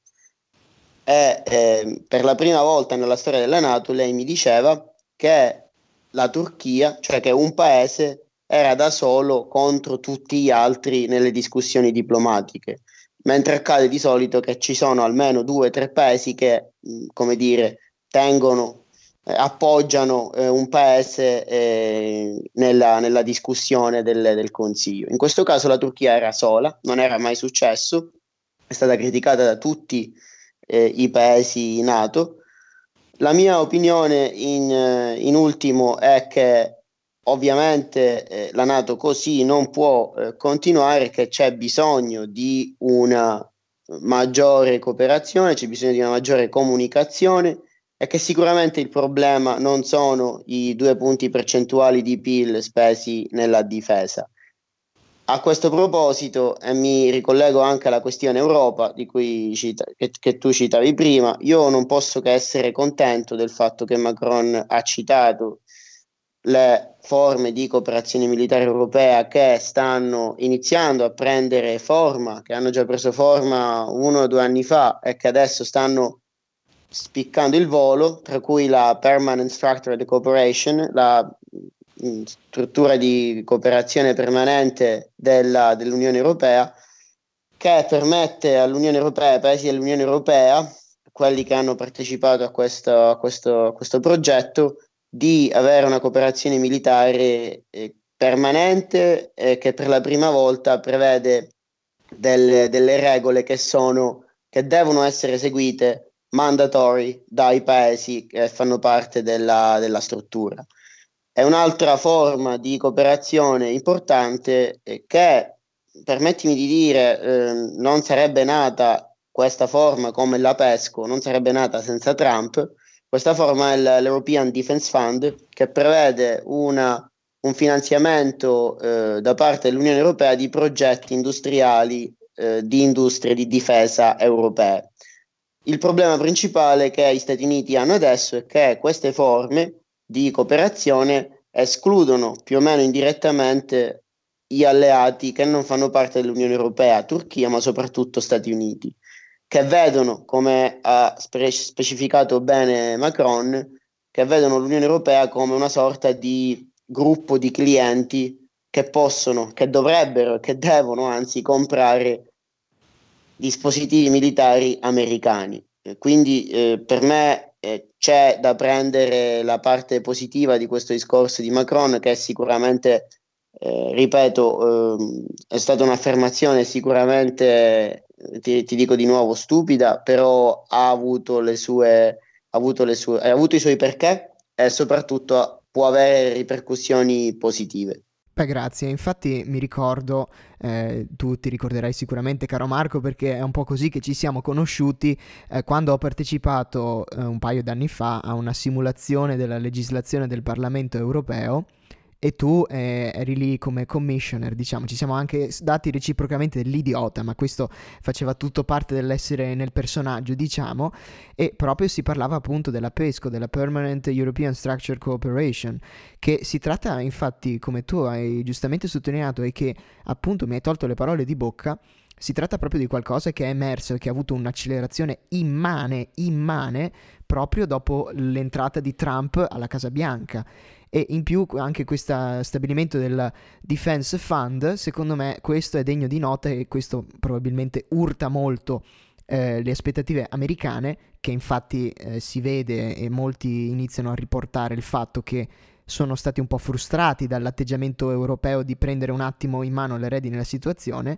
E eh, per la prima volta nella storia della Nato lei mi diceva che la Turchia, cioè che un paese era da solo contro tutti gli altri nelle discussioni diplomatiche, mentre accade di solito che ci sono almeno due o tre paesi che, come dire, tengono eh, appoggiano eh, un paese eh, nella, nella, discussione del, del, Consiglio. In questo caso la Turchia era sola, non era mai successo, è stata criticata da tutti eh, i paesi NATO. La mia opinione in, eh, in ultimo è che ovviamente eh, la Nato così non può continuare, che c'è bisogno di una maggiore cooperazione, c'è bisogno di una maggiore comunicazione è che sicuramente il problema non sono i due punti percentuali di PIL spesi nella difesa. A questo proposito, e mi ricollego anche alla questione Europa di cui cita, che, che, tu citavi prima, io non posso che essere contento del fatto che Macron ha citato le forme di cooperazione militare europea che stanno iniziando a prendere forma, che hanno già preso forma uno o due anni fa e che adesso stanno spiccando il volo, tra cui la Permanent Structured Cooperation, la mm, struttura di cooperazione permanente della, dell'Unione Europea, che permette all'Unione Europea, ai paesi dell'Unione Europea, quelli che hanno partecipato a questo, a questo, a questo progetto, di avere una cooperazione militare eh, permanente eh, che per la prima volta prevede delle, delle regole che, sono, che devono essere seguite mandatory dai paesi che fanno parte della, della struttura. È un'altra forma di cooperazione importante eh, che, permettimi di dire, eh, non sarebbe nata questa forma come la PESCO, non sarebbe nata senza Trump. Questa forma è l'European Defense Fund che prevede una, un finanziamento eh, da parte dell'Unione Europea di progetti industriali eh, di industrie di difesa europee. Il problema principale che gli Stati Uniti hanno adesso è che queste forme di cooperazione escludono più o meno indirettamente gli alleati che non fanno parte dell'Unione Europea, Turchia, ma soprattutto Stati Uniti, che vedono, come ha spe- specificato bene Macron, che vedono l'Unione Europea come una sorta di gruppo di clienti che possono, che dovrebbero, che devono anzi comprare dispositivi militari americani. Quindi eh, per me eh, c'è da prendere la parte positiva di questo discorso di Macron che è sicuramente, eh, ripeto, ehm, è stata un'affermazione sicuramente, ti, ti, dico di nuovo, stupida, però ha avuto, le sue, ha avuto, le sue, ha avuto i suoi perché e soprattutto può avere ripercussioni positive. Beh, grazie. Infatti mi ricordo, eh, tu ti ricorderai sicuramente, caro Marco, perché è un po' così che ci siamo conosciuti eh, quando ho partecipato eh, un paio d'anni fa a una simulazione della legislazione del Parlamento europeo e tu eh, eri lì come commissioner, diciamo, ci siamo anche dati reciprocamente dell'idiota, ma questo faceva tutto parte dell'essere nel personaggio, diciamo, e proprio si parlava appunto della PESCO, della Permanent European Structure Cooperation, che si tratta infatti, come tu hai giustamente sottolineato e che appunto mi hai tolto le parole di bocca, si tratta proprio di qualcosa che è emerso e che ha avuto un'accelerazione immane, immane, proprio dopo l'entrata di Trump alla Casa Bianca e in più anche questo stabilimento del Defense Fund, secondo me questo è degno di nota e questo probabilmente urta molto eh, le aspettative americane, che infatti eh, si vede e molti iniziano a riportare il fatto che sono stati un po' frustrati dall'atteggiamento europeo di prendere un attimo in mano le redini della situazione,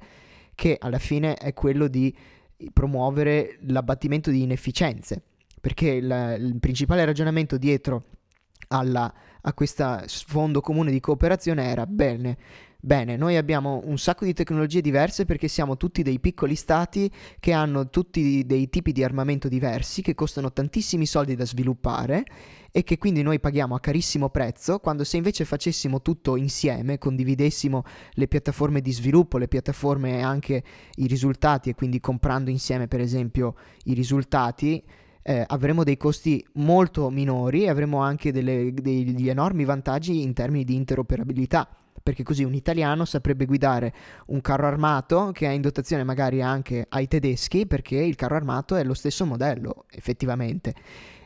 che alla fine è quello di promuovere l'abbattimento di inefficienze, perché il, il principale ragionamento dietro alla, a questo fondo comune di cooperazione era bene, Bene, noi abbiamo un sacco di tecnologie diverse perché siamo tutti dei piccoli stati che hanno tutti dei tipi di armamento diversi che costano tantissimi soldi da sviluppare e che quindi noi paghiamo a carissimo prezzo, quando se invece facessimo tutto insieme, condividessimo le piattaforme di sviluppo, le piattaforme e anche i risultati e quindi comprando insieme per esempio i risultati, eh, avremo dei costi molto minori e avremo anche delle, degli enormi vantaggi in termini di interoperabilità perché così un italiano saprebbe guidare un carro armato che ha in dotazione magari anche ai tedeschi perché il carro armato è lo stesso modello effettivamente.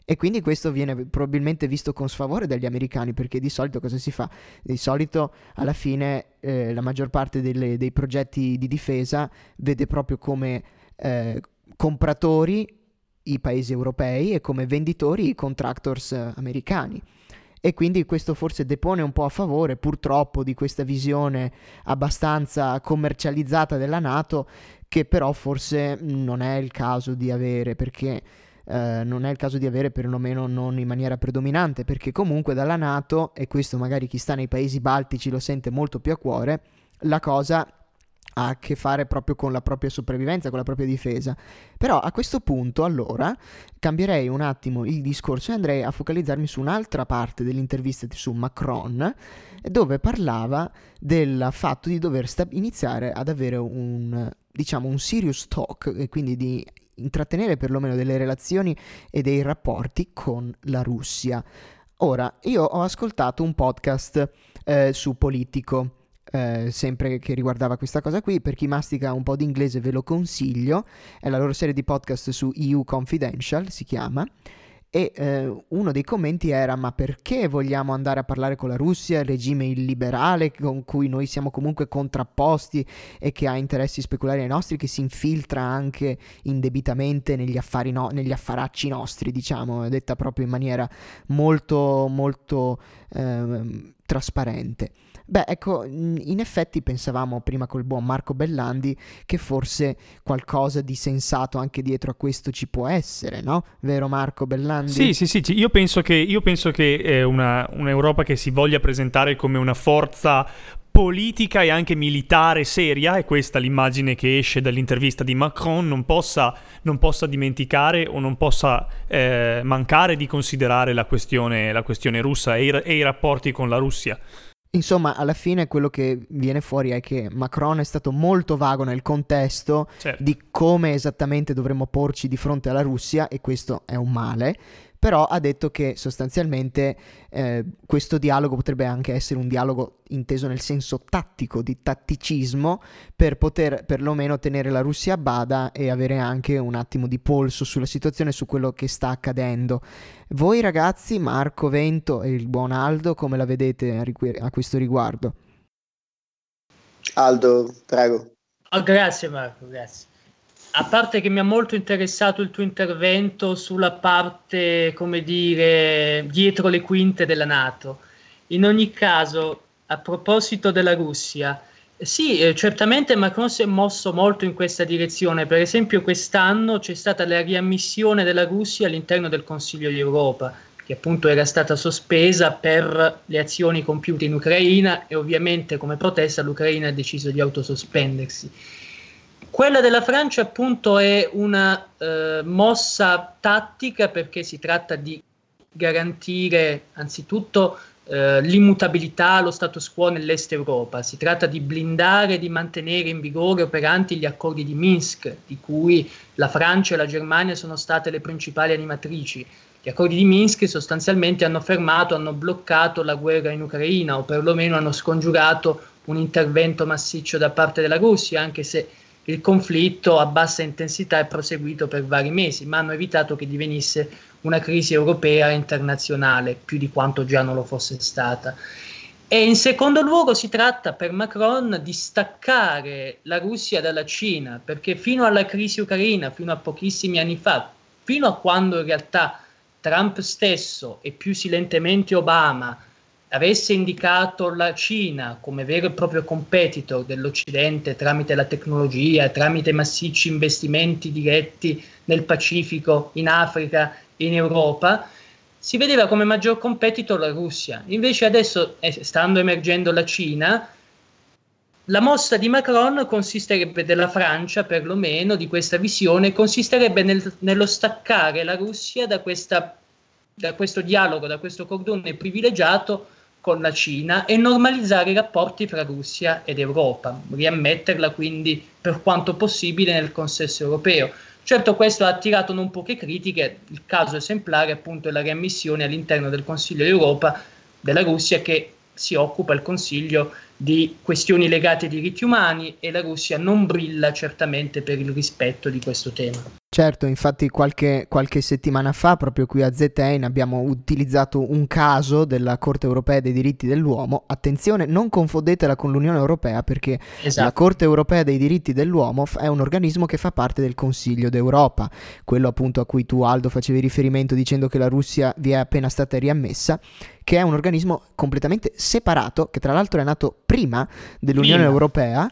E quindi questo viene probabilmente visto con sfavore dagli americani perché di solito cosa si fa? Di solito alla fine eh, la maggior parte delle, dei progetti di difesa vede proprio come eh, compratori i paesi europei e come venditori i contractors eh, americani. E quindi questo forse depone un po' a favore purtroppo di questa visione abbastanza commercializzata della Nato che però forse non è il caso di avere perché eh, non è il caso di avere perlomeno non in maniera predominante perché comunque dalla Nato e questo magari chi sta nei paesi baltici lo sente molto più a cuore la cosa ha a che fare proprio con la propria sopravvivenza, con la propria difesa. Però a questo punto, allora, cambierei un attimo il discorso e andrei a focalizzarmi su un'altra parte dell'intervista su Macron, dove parlava del fatto di dover sta- iniziare ad avere un, diciamo, un serious talk, e quindi di intrattenere perlomeno delle relazioni e dei rapporti con la Russia. Ora, io ho ascoltato un podcast eh, su Politico eh, sempre che riguardava questa cosa qui. Per chi mastica un po' di inglese ve lo consiglio, è la loro serie di podcast su EU Confidential, si chiama. E eh, uno dei commenti era: Ma perché vogliamo andare a parlare con la Russia, il regime illiberale con cui noi siamo comunque contrapposti e che ha interessi speculari ai nostri, che si infiltra anche indebitamente negli affari, no- negli affaracci nostri, diciamo, detta proprio in maniera molto, molto eh, trasparente. Beh, ecco, in effetti pensavamo prima col buon Marco Bellandi che forse qualcosa di sensato anche dietro a questo ci può essere, no? Vero Marco Bellandi? Sì, sì, sì, io penso che, io penso che una, un'Europa che si voglia presentare come una forza politica e anche militare seria, e questa l'immagine che esce dall'intervista di Macron, non possa, non possa dimenticare o non possa eh, mancare di considerare la questione, la questione russa e i, e i rapporti con la Russia. Insomma, alla fine quello che viene fuori è che Macron è stato molto vago nel contesto certo. di come esattamente dovremmo porci di fronte alla Russia e questo è un male, però ha detto che sostanzialmente eh, questo dialogo potrebbe anche essere un dialogo inteso nel senso tattico, di tatticismo, per poter perlomeno tenere la Russia a bada e avere anche un attimo di polso sulla situazione, su quello che sta accadendo. Voi ragazzi, Marco Vento e il buon Aldo, come la vedete a, rigu- a questo riguardo? Aldo, prego. Oh, grazie Marco, grazie a parte che mi ha molto interessato il tuo intervento sulla parte, come dire, dietro le quinte della Nato. In ogni caso, a proposito della Russia, sì, eh, certamente Macron si è mosso molto in questa direzione. Per esempio, quest'anno c'è stata la riammissione della Russia all'interno del Consiglio d'Europa, che appunto era stata sospesa per le azioni compiute in Ucraina e ovviamente come protesta l'Ucraina ha deciso di autosospendersi. Quella della Francia appunto è una eh, mossa tattica perché si tratta di garantire anzitutto eh, l'immutabilità, lo status quo nell'est Europa, si tratta di blindare, di mantenere in vigore operanti gli accordi di Minsk, di cui la Francia e la Germania sono state le principali animatrici. Gli accordi di Minsk sostanzialmente hanno fermato, hanno bloccato la guerra in Ucraina o perlomeno hanno scongiurato un intervento massiccio da parte della Russia, anche se il conflitto a bassa intensità è proseguito per vari mesi, ma hanno evitato che divenisse una crisi europea e internazionale, più di quanto già non lo fosse stata. E in secondo luogo si tratta per Macron di staccare la Russia dalla Cina, perché fino alla crisi ucraina, fino a pochissimi anni fa, fino a quando in realtà Trump stesso e più silentemente Obama avesse indicato la Cina come vero e proprio competitor dell'Occidente tramite la tecnologia, tramite massicci investimenti diretti nel Pacifico, in Africa, in Europa, si vedeva come maggior competitor la Russia. Invece adesso, eh, stando emergendo la Cina, la mossa di Macron consisterebbe, della Francia perlomeno, di questa visione, consisterebbe nel, nello staccare la Russia da, questa, da questo dialogo, da questo cordone privilegiato con la Cina e normalizzare i rapporti fra Russia ed Europa, riammetterla quindi per quanto possibile nel consesso europeo. Certo questo ha attirato non poche critiche, il caso esemplare appunto è la riammissione all'interno del Consiglio d'Europa della Russia che si occupa il Consiglio di questioni legate ai diritti umani e la Russia non brilla certamente per il rispetto di questo tema. Certo, infatti qualche, qualche, settimana fa, proprio qui a ZN, abbiamo utilizzato un caso della Corte europea dei diritti dell'uomo. Attenzione, non confondetela con l'Unione europea perché esatto. la Corte europea dei diritti dell'uomo è un organismo che fa parte del Consiglio d'Europa, quello appunto a cui tu Aldo facevi riferimento dicendo che la Russia vi è appena stata riammessa, che è un organismo completamente separato, che tra l'altro è nato prima dell'Unione prima. Europea,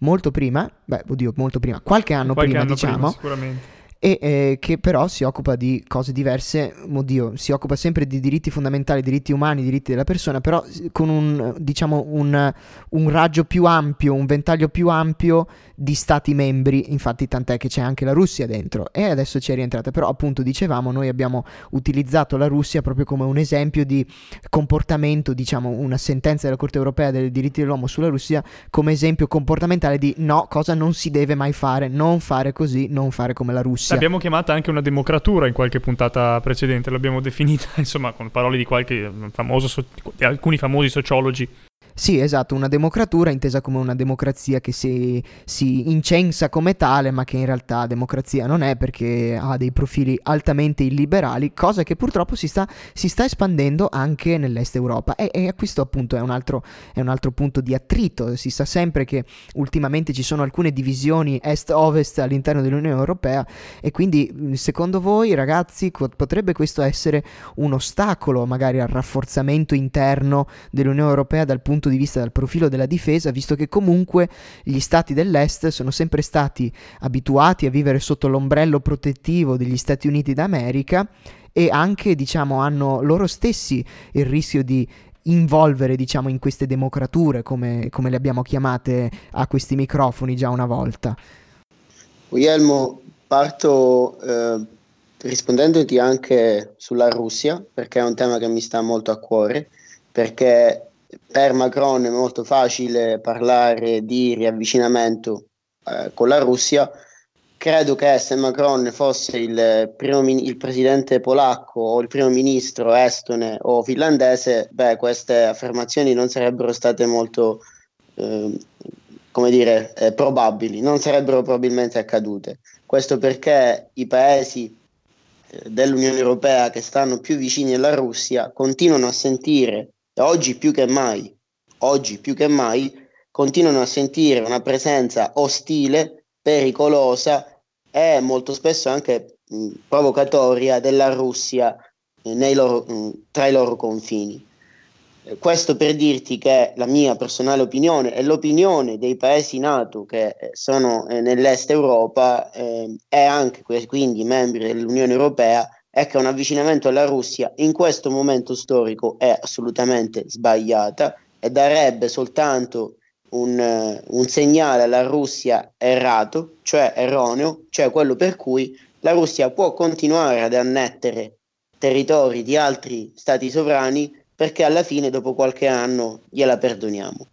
molto prima, beh, oddio, molto prima, qualche anno qualche prima, anno diciamo. Prima, sicuramente e eh, che però si occupa di cose diverse, oddio, si occupa sempre di diritti fondamentali, diritti umani, diritti della persona, però con un, diciamo, un, un raggio più ampio, un ventaglio più ampio di stati membri, infatti tant'è che c'è anche la Russia dentro. E adesso ci è rientrata, però appunto dicevamo noi abbiamo utilizzato la Russia proprio come un esempio di comportamento, diciamo una sentenza della Corte europea dei diritti dell'uomo sulla Russia come esempio comportamentale di no, cosa non si deve mai fare, non fare così, non fare come la Russia. L'abbiamo chiamata anche una democratura in qualche puntata precedente, l'abbiamo definita insomma con parole di qualche famoso, di alcuni famosi sociologi sì, esatto, una democratura intesa come una democrazia che si, si, incensa come tale, ma che in realtà democrazia non è perché ha dei profili altamente illiberali, cosa che purtroppo si sta, si sta espandendo anche nell'est Europa. E, e questo appunto è un, altro, è un, altro, punto di attrito. Si sa sempre che ultimamente ci sono alcune divisioni est-ovest all'interno dell'Unione Europea e quindi secondo voi ragazzi potrebbe questo essere un ostacolo magari al rafforzamento interno dell'Unione Europea dal punto punto di vista del profilo della difesa, visto che comunque gli stati dell'Est sono sempre stati abituati a vivere sotto l'ombrello protettivo degli Stati Uniti d'America e anche, diciamo, hanno loro stessi il rischio di involvere, diciamo, in queste democrature, come, come le abbiamo chiamate a questi microfoni già una volta. Guglielmo, parto eh, rispondendoti anche sulla Russia, perché è un tema che mi sta molto a cuore, perché per Macron è molto facile parlare di riavvicinamento eh, con la Russia. Credo che se Macron fosse il, primo, il presidente polacco o il primo ministro estone o finlandese, beh, queste affermazioni non sarebbero state molto, eh, come dire, eh, probabili, non sarebbero probabilmente accadute. Questo perché i paesi eh, dell'Unione Europea che stanno più vicini alla Russia continuano a sentire e oggi più che mai, oggi più che mai, continuano a sentire una presenza ostile, pericolosa e molto spesso anche mh, provocatoria della Russia eh, loro, mh, tra i loro confini. Questo per dirti che la mia personale opinione e l'opinione dei paesi NATO che eh, sono eh, nell'est Europa eh, e anche quindi membri dell'Unione Europea è che un avvicinamento alla Russia in questo momento storico è assolutamente sbagliata e darebbe soltanto un, un, segnale alla Russia errato, cioè erroneo, cioè quello per cui la Russia può continuare ad annettere territori di altri stati sovrani perché alla fine dopo qualche anno gliela perdoniamo.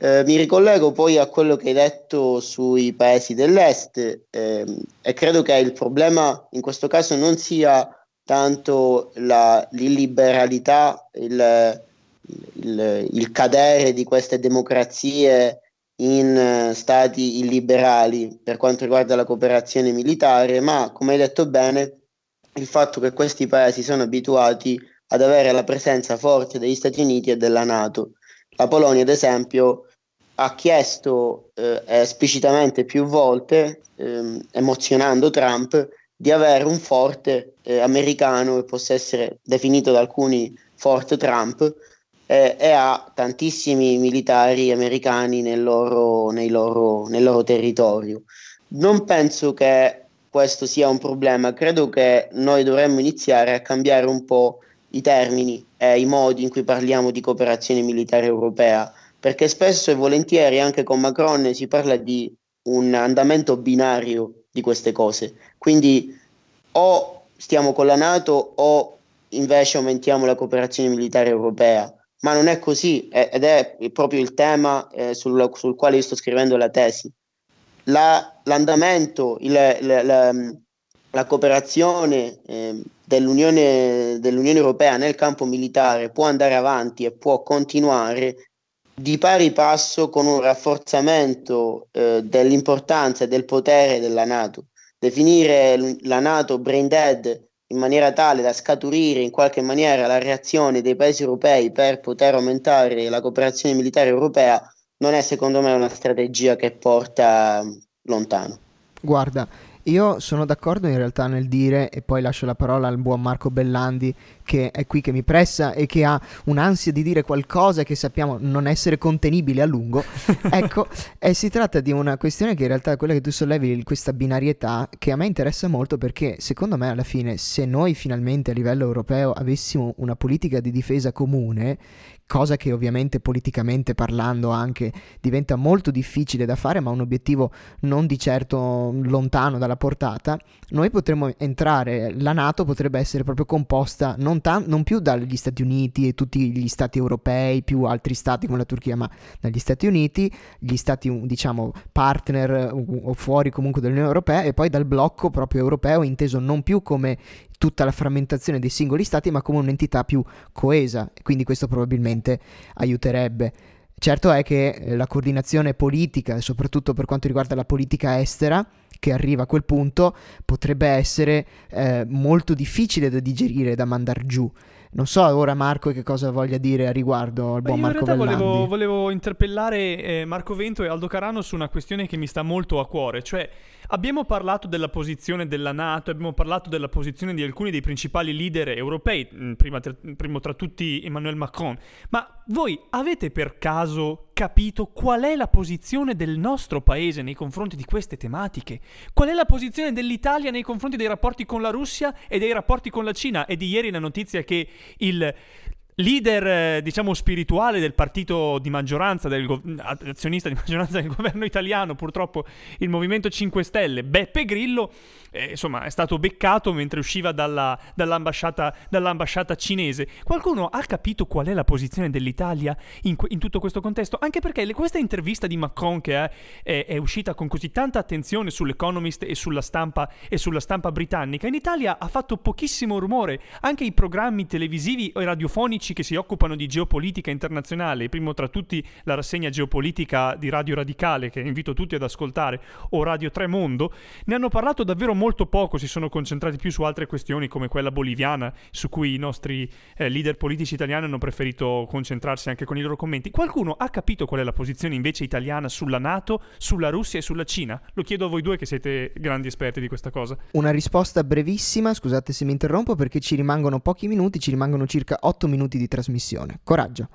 Eh, mi ricollego poi a quello che hai detto sui paesi dell'est ehm, e credo che il problema in questo caso non sia tanto la, l'illiberalità, il, il, il, cadere di queste democrazie in stati illiberali per quanto riguarda la cooperazione militare, ma come hai detto bene, il fatto che questi paesi sono abituati ad avere la presenza forte degli Stati Uniti e della Nato. La Polonia, ad esempio, ha chiesto eh, esplicitamente più volte, eh, emozionando Trump, di avere un forte eh, americano che possa essere definito da alcuni forte Trump eh, e ha tantissimi militari americani nel loro, loro, nel loro territorio. Non penso che questo sia un problema, credo che noi dovremmo iniziare a cambiare un po' i termini e i modi in cui parliamo di cooperazione militare europea, perché spesso e volentieri anche con Macron si parla di un andamento binario di queste cose. Quindi o stiamo con la Nato o invece aumentiamo la cooperazione militare europea. Ma non è così ed è proprio il tema eh, sul, sul, quale io sto scrivendo la tesi. La, l'andamento, il, la, la, la, cooperazione eh, dell'Unione, dell'Unione Europea nel campo militare può andare avanti e può continuare di pari passo con un rafforzamento eh, dell'importanza e del potere della Nato. Definire la Nato brain dead in maniera tale da scaturire in qualche maniera la reazione dei paesi europei per poter aumentare la cooperazione militare europea non è secondo me una strategia che porta lontano. Guarda, io sono d'accordo in realtà nel dire, e poi lascio la parola al buon Marco Bellandi, che è qui che mi pressa e che ha un'ansia di dire qualcosa che sappiamo non essere contenibile a lungo. ecco, e si tratta di una questione che in realtà è quella che tu sollevi, questa binarietà, che a me interessa molto perché secondo me alla fine se noi finalmente a livello europeo avessimo una politica di difesa comune, cosa che ovviamente politicamente parlando anche diventa molto difficile da fare, ma un obiettivo non di certo lontano dalla portata, noi potremmo entrare, la Nato potrebbe essere proprio composta non, tan- non più dagli Stati Uniti e tutti gli stati europei, più altri stati come la Turchia, ma dagli Stati Uniti, gli stati diciamo partner o fuori comunque dell'Unione Europea e poi dal blocco proprio europeo inteso non più come tutta la frammentazione dei singoli stati, ma come un'entità più coesa, quindi questo probabilmente aiuterebbe. Certo è che eh, la coordinazione politica, soprattutto per quanto riguarda la politica estera, che arriva a quel punto, potrebbe essere eh, molto difficile da digerire, da mandare giù. Non so ora Marco che cosa voglia dire a riguardo al buon Marco Vellandi. Volevo, volevo interpellare eh, Marco Vento e Aldo Carano su una questione che mi sta molto a cuore, cioè Abbiamo parlato della posizione della Nato, abbiamo parlato della posizione di alcuni dei principali leader europei, mm, prima, primo tra tutti Emmanuel Macron, ma voi avete per caso capito qual è la posizione del nostro paese nei confronti di queste tematiche? Qual è la posizione dell'Italia nei confronti dei rapporti con la Russia e dei rapporti con la Cina? E di ieri la notizia che il leader, eh, diciamo, spirituale del partito di maggioranza, del go- azionista di maggioranza del governo italiano, purtroppo il Movimento 5 Stelle, Beppe Grillo, eh, insomma, è stato beccato mentre usciva dalla, dall'ambasciata, dall'ambasciata, cinese. Qualcuno ha capito qual è la posizione dell'Italia in, in tutto questo contesto? Anche perché le, questa intervista di Macron che è, è, è, uscita con così tanta attenzione sull'Economist e sulla, stampa, e sulla stampa britannica, in Italia ha fatto pochissimo rumore. Anche i programmi televisivi e radiofonici che si occupano di geopolitica internazionale, primo tra tutti la rassegna geopolitica di Radio Radicale, che invito tutti ad ascoltare, o Radio Tremondo, ne hanno parlato davvero molto poco, si sono concentrati più su altre questioni come quella boliviana, su cui i nostri eh, leader politici italiani hanno preferito concentrarsi anche con i loro commenti. Qualcuno ha capito qual è la posizione invece italiana sulla Nato, sulla Russia e sulla Cina? Lo chiedo a voi due che siete grandi esperti di questa cosa. Una risposta brevissima, scusate se mi interrompo perché ci rimangono pochi minuti, ci rimangono circa 8 minuti di trasmissione. Coraggio.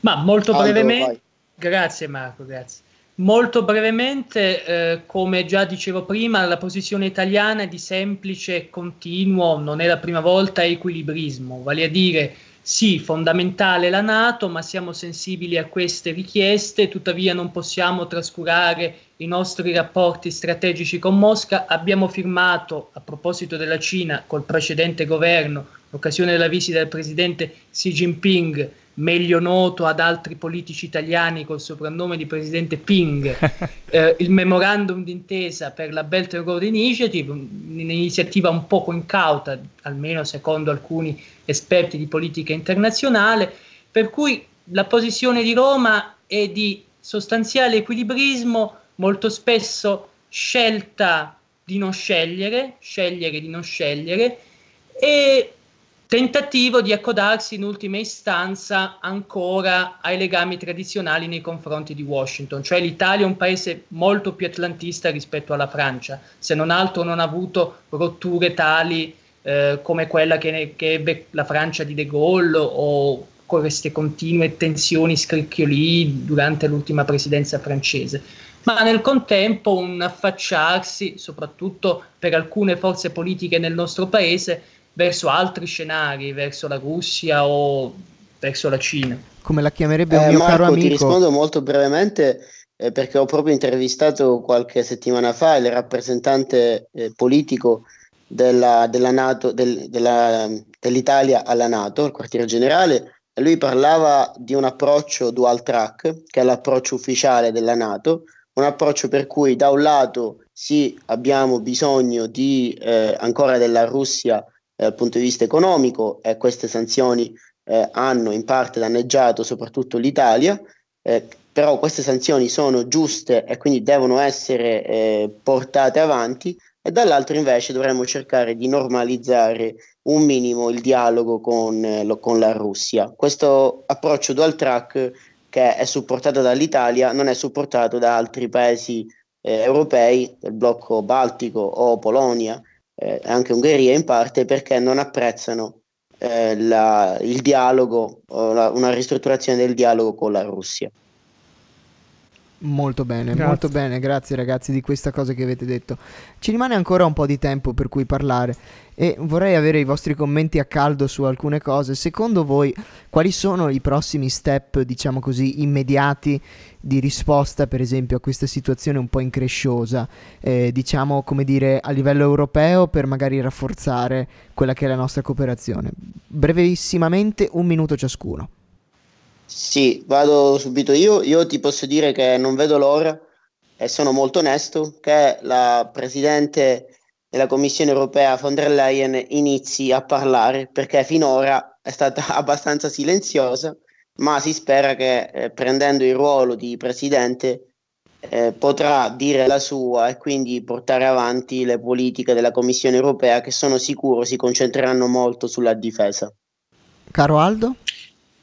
Ma molto brevemente... Grazie Marco, grazie. Molto brevemente, eh, come già dicevo prima, la posizione italiana è di semplice, continuo, non è la prima volta, equilibrismo, vale a dire sì, fondamentale la Nato, ma siamo sensibili a queste richieste, tuttavia non possiamo trascurare i nostri rapporti strategici con Mosca. Abbiamo firmato, a proposito della Cina, col precedente governo, in occasione della visita del presidente Xi Jinping, meglio noto ad altri politici italiani col soprannome di presidente Ping, eh, il memorandum d'intesa per la Belt and Road Initiative, un'iniziativa un poco incauta, almeno secondo alcuni esperti di politica internazionale, per cui la posizione di Roma è di sostanziale equilibrismo, molto spesso scelta di non scegliere, scegliere di non scegliere, e tentativo di accodarsi in ultima istanza ancora ai legami tradizionali nei confronti di Washington, cioè l'Italia è un paese molto più atlantista rispetto alla Francia, se non altro non ha avuto rotture tali eh, come quella che, che, ebbe la Francia di De Gaulle o con queste continue tensioni scricchiolì durante l'ultima presidenza francese, ma nel contempo un affacciarsi, soprattutto per alcune forze politiche nel nostro paese, verso altri scenari, verso la Russia o verso la Cina. Come la chiamerebbe un eh, mio Marco, caro amico. Ti rispondo molto brevemente eh, perché ho proprio intervistato qualche settimana fa il rappresentante eh, politico della, della NATO, del, della, dell'Italia alla Nato, il quartiere generale, e lui parlava di un approccio dual track, che è l'approccio ufficiale della Nato, un approccio per cui da un lato sì abbiamo bisogno di eh, ancora della Russia dal punto di vista economico e queste sanzioni eh, hanno in parte danneggiato soprattutto l'Italia, eh, però queste sanzioni sono giuste e quindi devono essere eh, portate avanti e dall'altro invece dovremmo cercare di normalizzare un minimo il dialogo con, eh, lo, con la Russia. Questo approccio dual track che è supportato dall'Italia non è supportato da altri paesi eh, europei del blocco baltico o Polonia eh, anche Ungheria in parte perché non apprezzano eh, la, il dialogo la, una ristrutturazione del dialogo con la Russia. Molto bene, grazie. molto bene, grazie ragazzi di questa cosa che avete detto. Ci rimane ancora un po' di tempo per cui parlare e vorrei avere i vostri commenti a caldo su alcune cose. Secondo voi quali sono i prossimi step, diciamo così, immediati di risposta per esempio a questa situazione un po' incresciosa, eh, diciamo come dire a livello europeo per magari rafforzare quella che è la nostra cooperazione? Brevissimamente un minuto ciascuno. Sì, vado subito io. Io ti posso dire che non vedo l'ora e sono molto onesto che la Presidente della Commissione europea von der Leyen inizi a parlare perché finora è stata abbastanza silenziosa, ma si spera che eh, prendendo il ruolo di Presidente eh, potrà dire la sua e quindi portare avanti le politiche della Commissione europea che sono sicuro si concentreranno molto sulla difesa. Caro Aldo?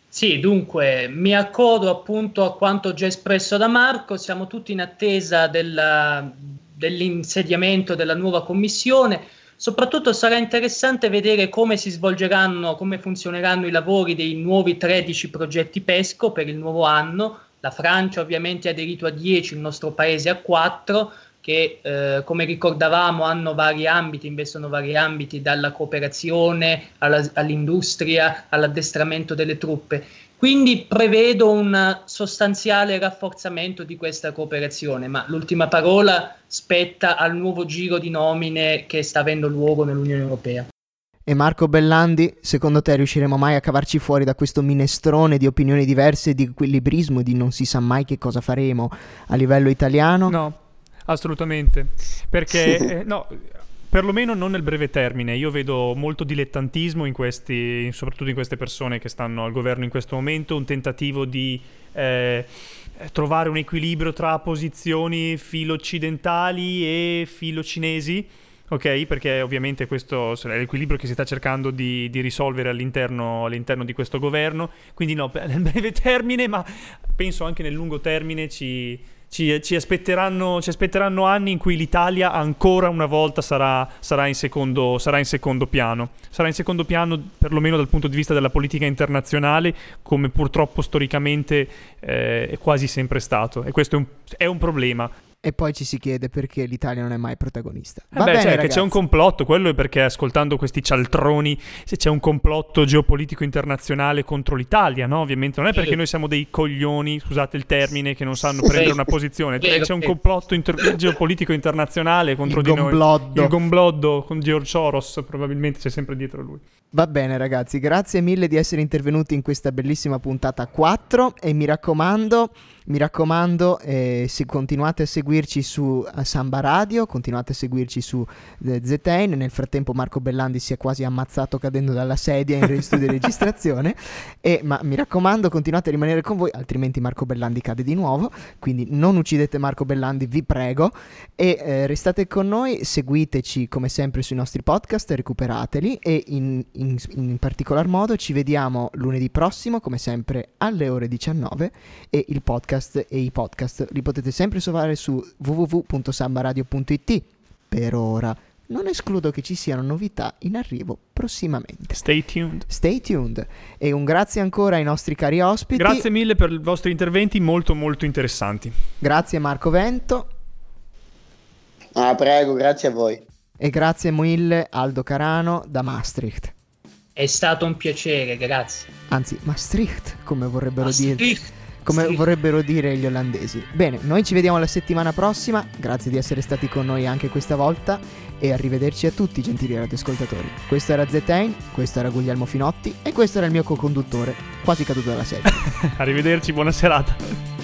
Sì, dunque mi accodo appunto a quanto già espresso da Marco, siamo tutti in attesa della, dell'insediamento della nuova commissione. Soprattutto sarà interessante vedere come si svolgeranno, come funzioneranno i lavori dei nuovi 13 progetti PESCO per il nuovo anno. La Francia ovviamente ha aderito a 10, il nostro paese a 4 che eh, come ricordavamo hanno vari ambiti, investono vari ambiti dalla cooperazione alla, all'industria, all'addestramento delle truppe. Quindi prevedo un sostanziale rafforzamento di questa cooperazione, ma l'ultima parola spetta al nuovo giro di nomine che sta avendo luogo nell'Unione Europea. E Marco Bellandi, secondo te riusciremo mai a cavarci fuori da questo minestrone di opinioni diverse, di equilibrismo, di non si sa mai che cosa faremo a livello italiano? No, Assolutamente, perché eh, no, perlomeno non nel breve termine. Io vedo molto dilettantismo in questi, soprattutto in queste persone che stanno al governo in questo momento, un tentativo di eh, trovare un equilibrio tra posizioni filo-occidentali e filo-cinesi. Ok, perché ovviamente questo è l'equilibrio che si sta cercando di, di risolvere all'interno, all'interno, di questo governo. Quindi no, nel breve termine, ma penso anche nel lungo termine ci, ci, ci, aspetteranno, ci, aspetteranno, anni in cui l'Italia ancora una volta sarà, sarà, in secondo, sarà, in secondo, piano. Sarà in secondo piano perlomeno dal punto di vista della politica internazionale, come purtroppo storicamente eh, è quasi sempre stato. E questo è un, è un problema e poi ci si chiede perché l'Italia non è mai protagonista. Va beh, bene, cioè, che c'è un complotto, quello è perché ascoltando questi cialtroni, se c'è un complotto geopolitico internazionale contro l'Italia, no? Ovviamente non è perché noi siamo dei coglioni, scusate il termine, che non sanno prendere una posizione, cioè, c'è un complotto inter- geopolitico internazionale contro il di gombloddo. noi. Il gombloddo con George Soros, probabilmente c'è sempre dietro lui. Va bene ragazzi, grazie mille di essere intervenuti in questa bellissima puntata 4 e mi raccomando mi raccomando, eh, se continuate a seguirci su uh, Samba Radio, continuate a seguirci su eh, ZN. Nel frattempo Marco Bellandi si è quasi ammazzato cadendo dalla sedia in studio di registrazione. E, ma mi raccomando, continuate a rimanere con voi, altrimenti Marco Bellandi cade di nuovo. Quindi non uccidete Marco Bellandi, vi prego. E eh, restate con noi, seguiteci come sempre sui nostri podcast, recuperateli. E in, in, in particolar modo ci vediamo lunedì prossimo, come sempre alle ore 19. E il podcast podcast e i podcast li potete sempre trovare su www.sambaradio.it. Per ora, non escludo che ci siano novità in arrivo prossimamente. Stay tuned. Stay tuned. E un grazie ancora ai nostri cari ospiti. Grazie mille per i vostri interventi molto molto interessanti. Grazie Marco Vento. Ah, prego, grazie a voi. E grazie mille Aldo Carano da Maastricht. È stato un piacere, grazie. Anzi, Maastricht, come vorrebbero dire. Come Maastricht. vorrebbero dire gli olandesi. Bene, noi ci vediamo la settimana prossima. Grazie di essere stati con noi anche questa volta. E arrivederci a tutti, gentili radioascoltatori. Questo era Zetain, questo era Guglielmo Finotti e questo era il mio co-conduttore, quasi caduto dalla sedia. Arrivederci, buona serata.